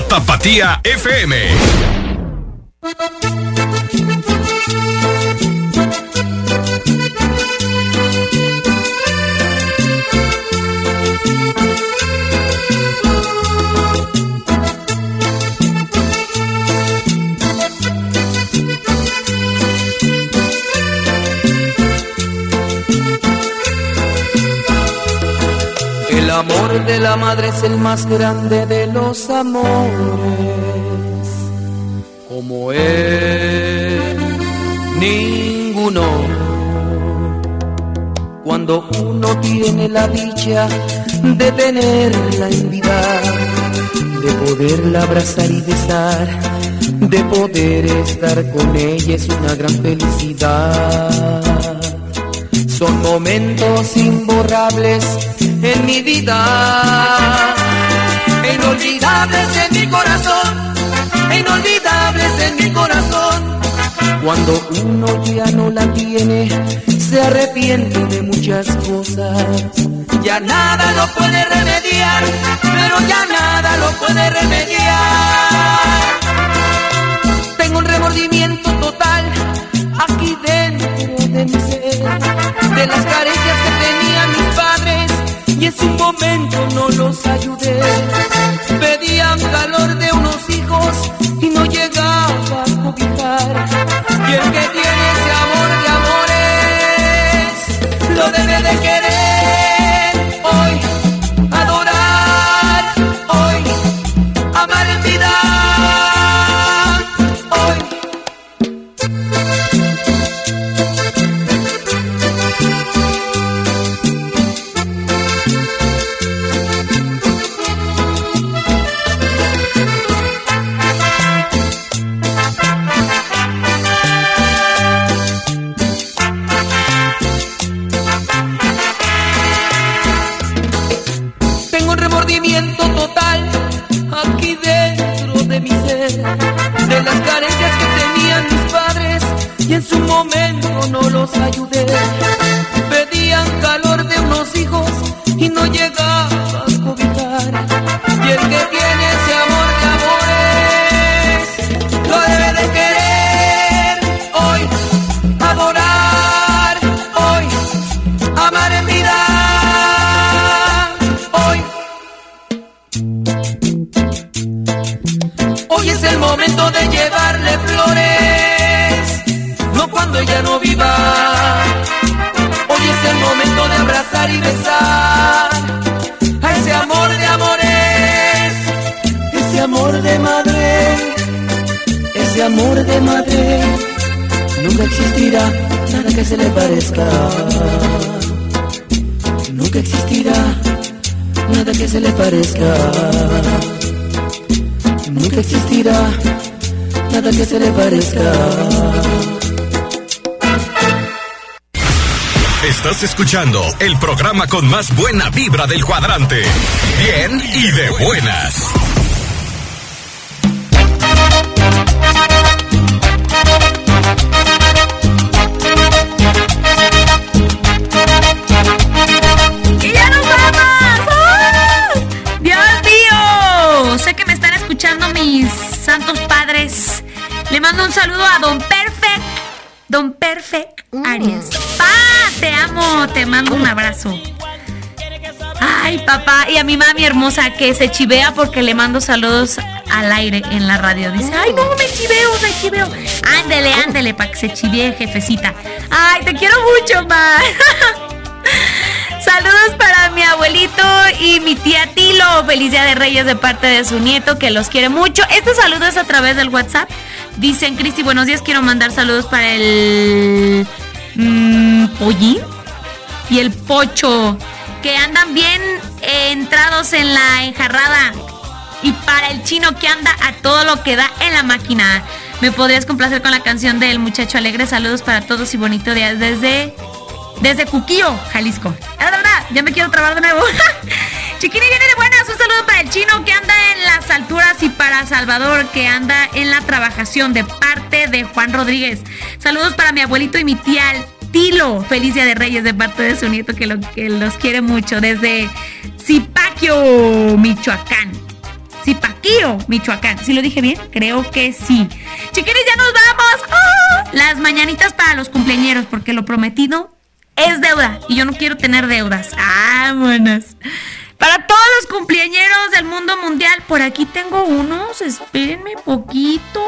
Tapatía FM. Amor de la madre es el más grande de los amores. Como él, ninguno. Cuando uno tiene la dicha de tenerla en vida, de poderla abrazar y besar, de poder estar con ella es una gran felicidad. Son momentos imborrables en mi vida, inolvidables en mi corazón, inolvidables en mi corazón. Cuando uno ya no la tiene, se arrepiente de muchas cosas. Ya nada lo puede remediar, pero ya nada lo puede remediar. Tengo un remordimiento total aquí dentro de mi ser, de las carencias que mis padres y en su momento no los ayudé. Pedían calor de unos hijos y no llegaba a cobijar. Los ayudé. El programa con más buena vibra del cuadrante. Bien y de buenas. A mi mami hermosa que se chivea porque le mando saludos al aire en la radio. Dice, ay, no, me chiveo, me chiveo. Ándele, ándele, para que se chivee, jefecita. Ay, te quiero mucho, ma. Saludos para mi abuelito y mi tía Tilo. Feliz Día de Reyes de parte de su nieto, que los quiere mucho. Este saludo es a través del WhatsApp. Dicen, Cristi, buenos días. Quiero mandar saludos para el mm, Pollín y el Pocho, que andan bien entrados en la enjarrada. Y para el chino que anda a todo lo que da en la máquina. ¿Me podrías complacer con la canción del muchacho alegre? Saludos para todos y bonito día desde desde Cuquío, Jalisco. La verdad, ya me quiero trabar de nuevo. Chiquini viene de buenas. Un saludo para el chino que anda en las alturas y para Salvador que anda en la trabajación de parte de Juan Rodríguez. Saludos para mi abuelito y mi tía Tilo. Feliz Día de Reyes de parte de su nieto que, lo, que los quiere mucho desde Zipaquio, Michoacán. Zipaquío, Michoacán. ¿Sí lo dije bien? Creo que sí. Chiquiris, ya nos vamos. ¡Ah! Las mañanitas para los cumpleañeros, porque lo prometido es deuda y yo no quiero tener deudas. Vámonos. Para todos los cumpleañeros del mundo mundial, por aquí tengo unos. Espérenme poquito.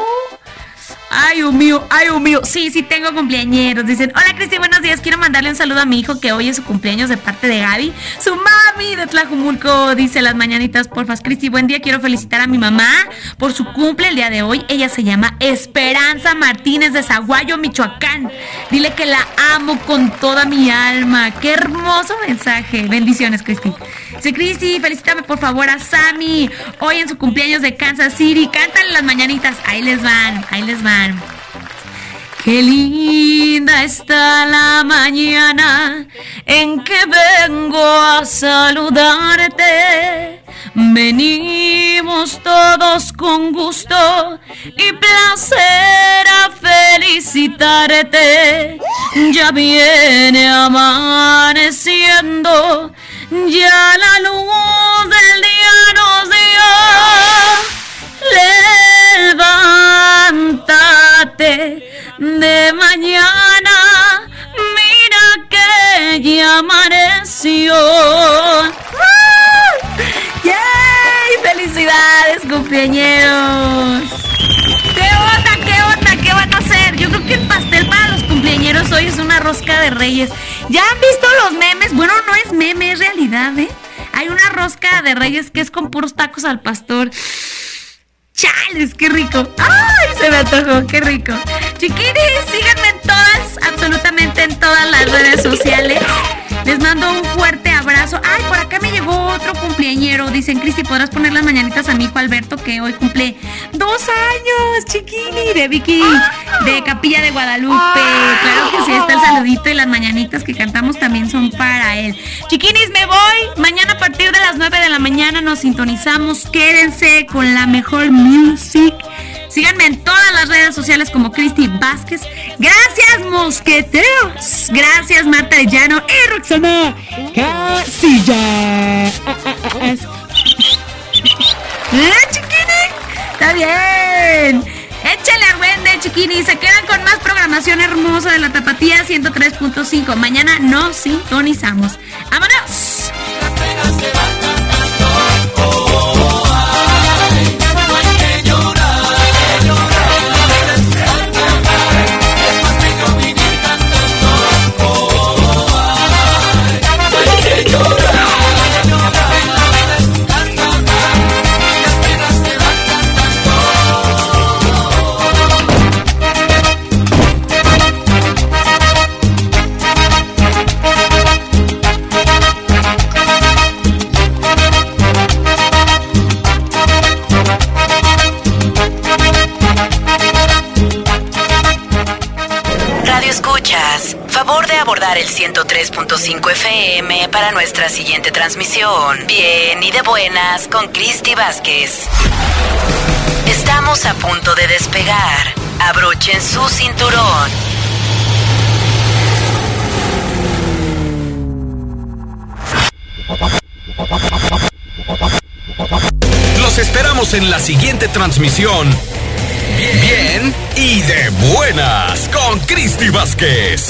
Ay, Dios mío, ay, Dios mío. Sí, sí, tengo cumpleañeros. Dicen, hola Cristi, buenos días. Quiero mandarle un saludo a mi hijo que hoy es su cumpleaños de parte de Gaby. Su mami de Tlajumulco dice las mañanitas, porfas. Cristi, buen día. Quiero felicitar a mi mamá por su cumple el día de hoy. Ella se llama Esperanza Martínez de Zaguayo, Michoacán. Dile que la amo con toda mi alma. Qué hermoso mensaje. Bendiciones, Cristi. Dice, Cristi, felicítame por favor a Sammy. Hoy en su cumpleaños de Kansas City. Cántale las mañanitas. Ahí les van, ahí les van. Qué linda está la mañana en que vengo a saludarte. Venimos todos con gusto y placer a felicitarte. Ya viene amaneciendo, ya la luz del día nos dio. Levántate de mañana, mira que ya amaneció. ¡Yay! ¡Felicidades, cumpleañeros! ¿Qué onda, qué onda, qué van a hacer? Yo creo que el pastel para los cumpleañeros hoy es una rosca de reyes. ¿Ya han visto los memes? Bueno, no es meme, es realidad, ¿eh? Hay una rosca de reyes que es con puros tacos al pastor. ¡Chales! ¡Qué rico! ¡Ay! Se me antojó, qué rico. Chiquiris, síganme en todas, absolutamente en todas las redes sociales. Les mando un fuerte abrazo. ¡Ay! Por acá me llegó otro cumpleañero. Dicen, Cristi, ¿podrás poner las mañanitas a mi hijo Alberto que hoy cumple dos años, chiquini, de Vicky, de Capilla de Guadalupe. Claro que sí, está el saludito y las mañanitas que cantamos también son para él. Chiquinis, me voy. Mañana a partir de las 9 de la mañana nos sintonizamos. Quédense con la mejor music. Síganme en todas las redes sociales como Cristi Vázquez. Gracias, mosqueteros. Gracias, Marta Llano y Roxana Casilla. ¡Eh, chiquini! ¡Está bien! Échale argüende, chiquini. Se quedan con más programación hermosa de la Tapatía 103.5. Mañana nos sintonizamos. ¡Vámonos! Radio abordar el 103.5 FM para nuestra siguiente transmisión. Bien y de buenas con Cristi Vázquez. Estamos a punto de despegar. Abrochen su cinturón. Los esperamos en la siguiente transmisión. Bien, bien y de buenas con Cristi Vázquez.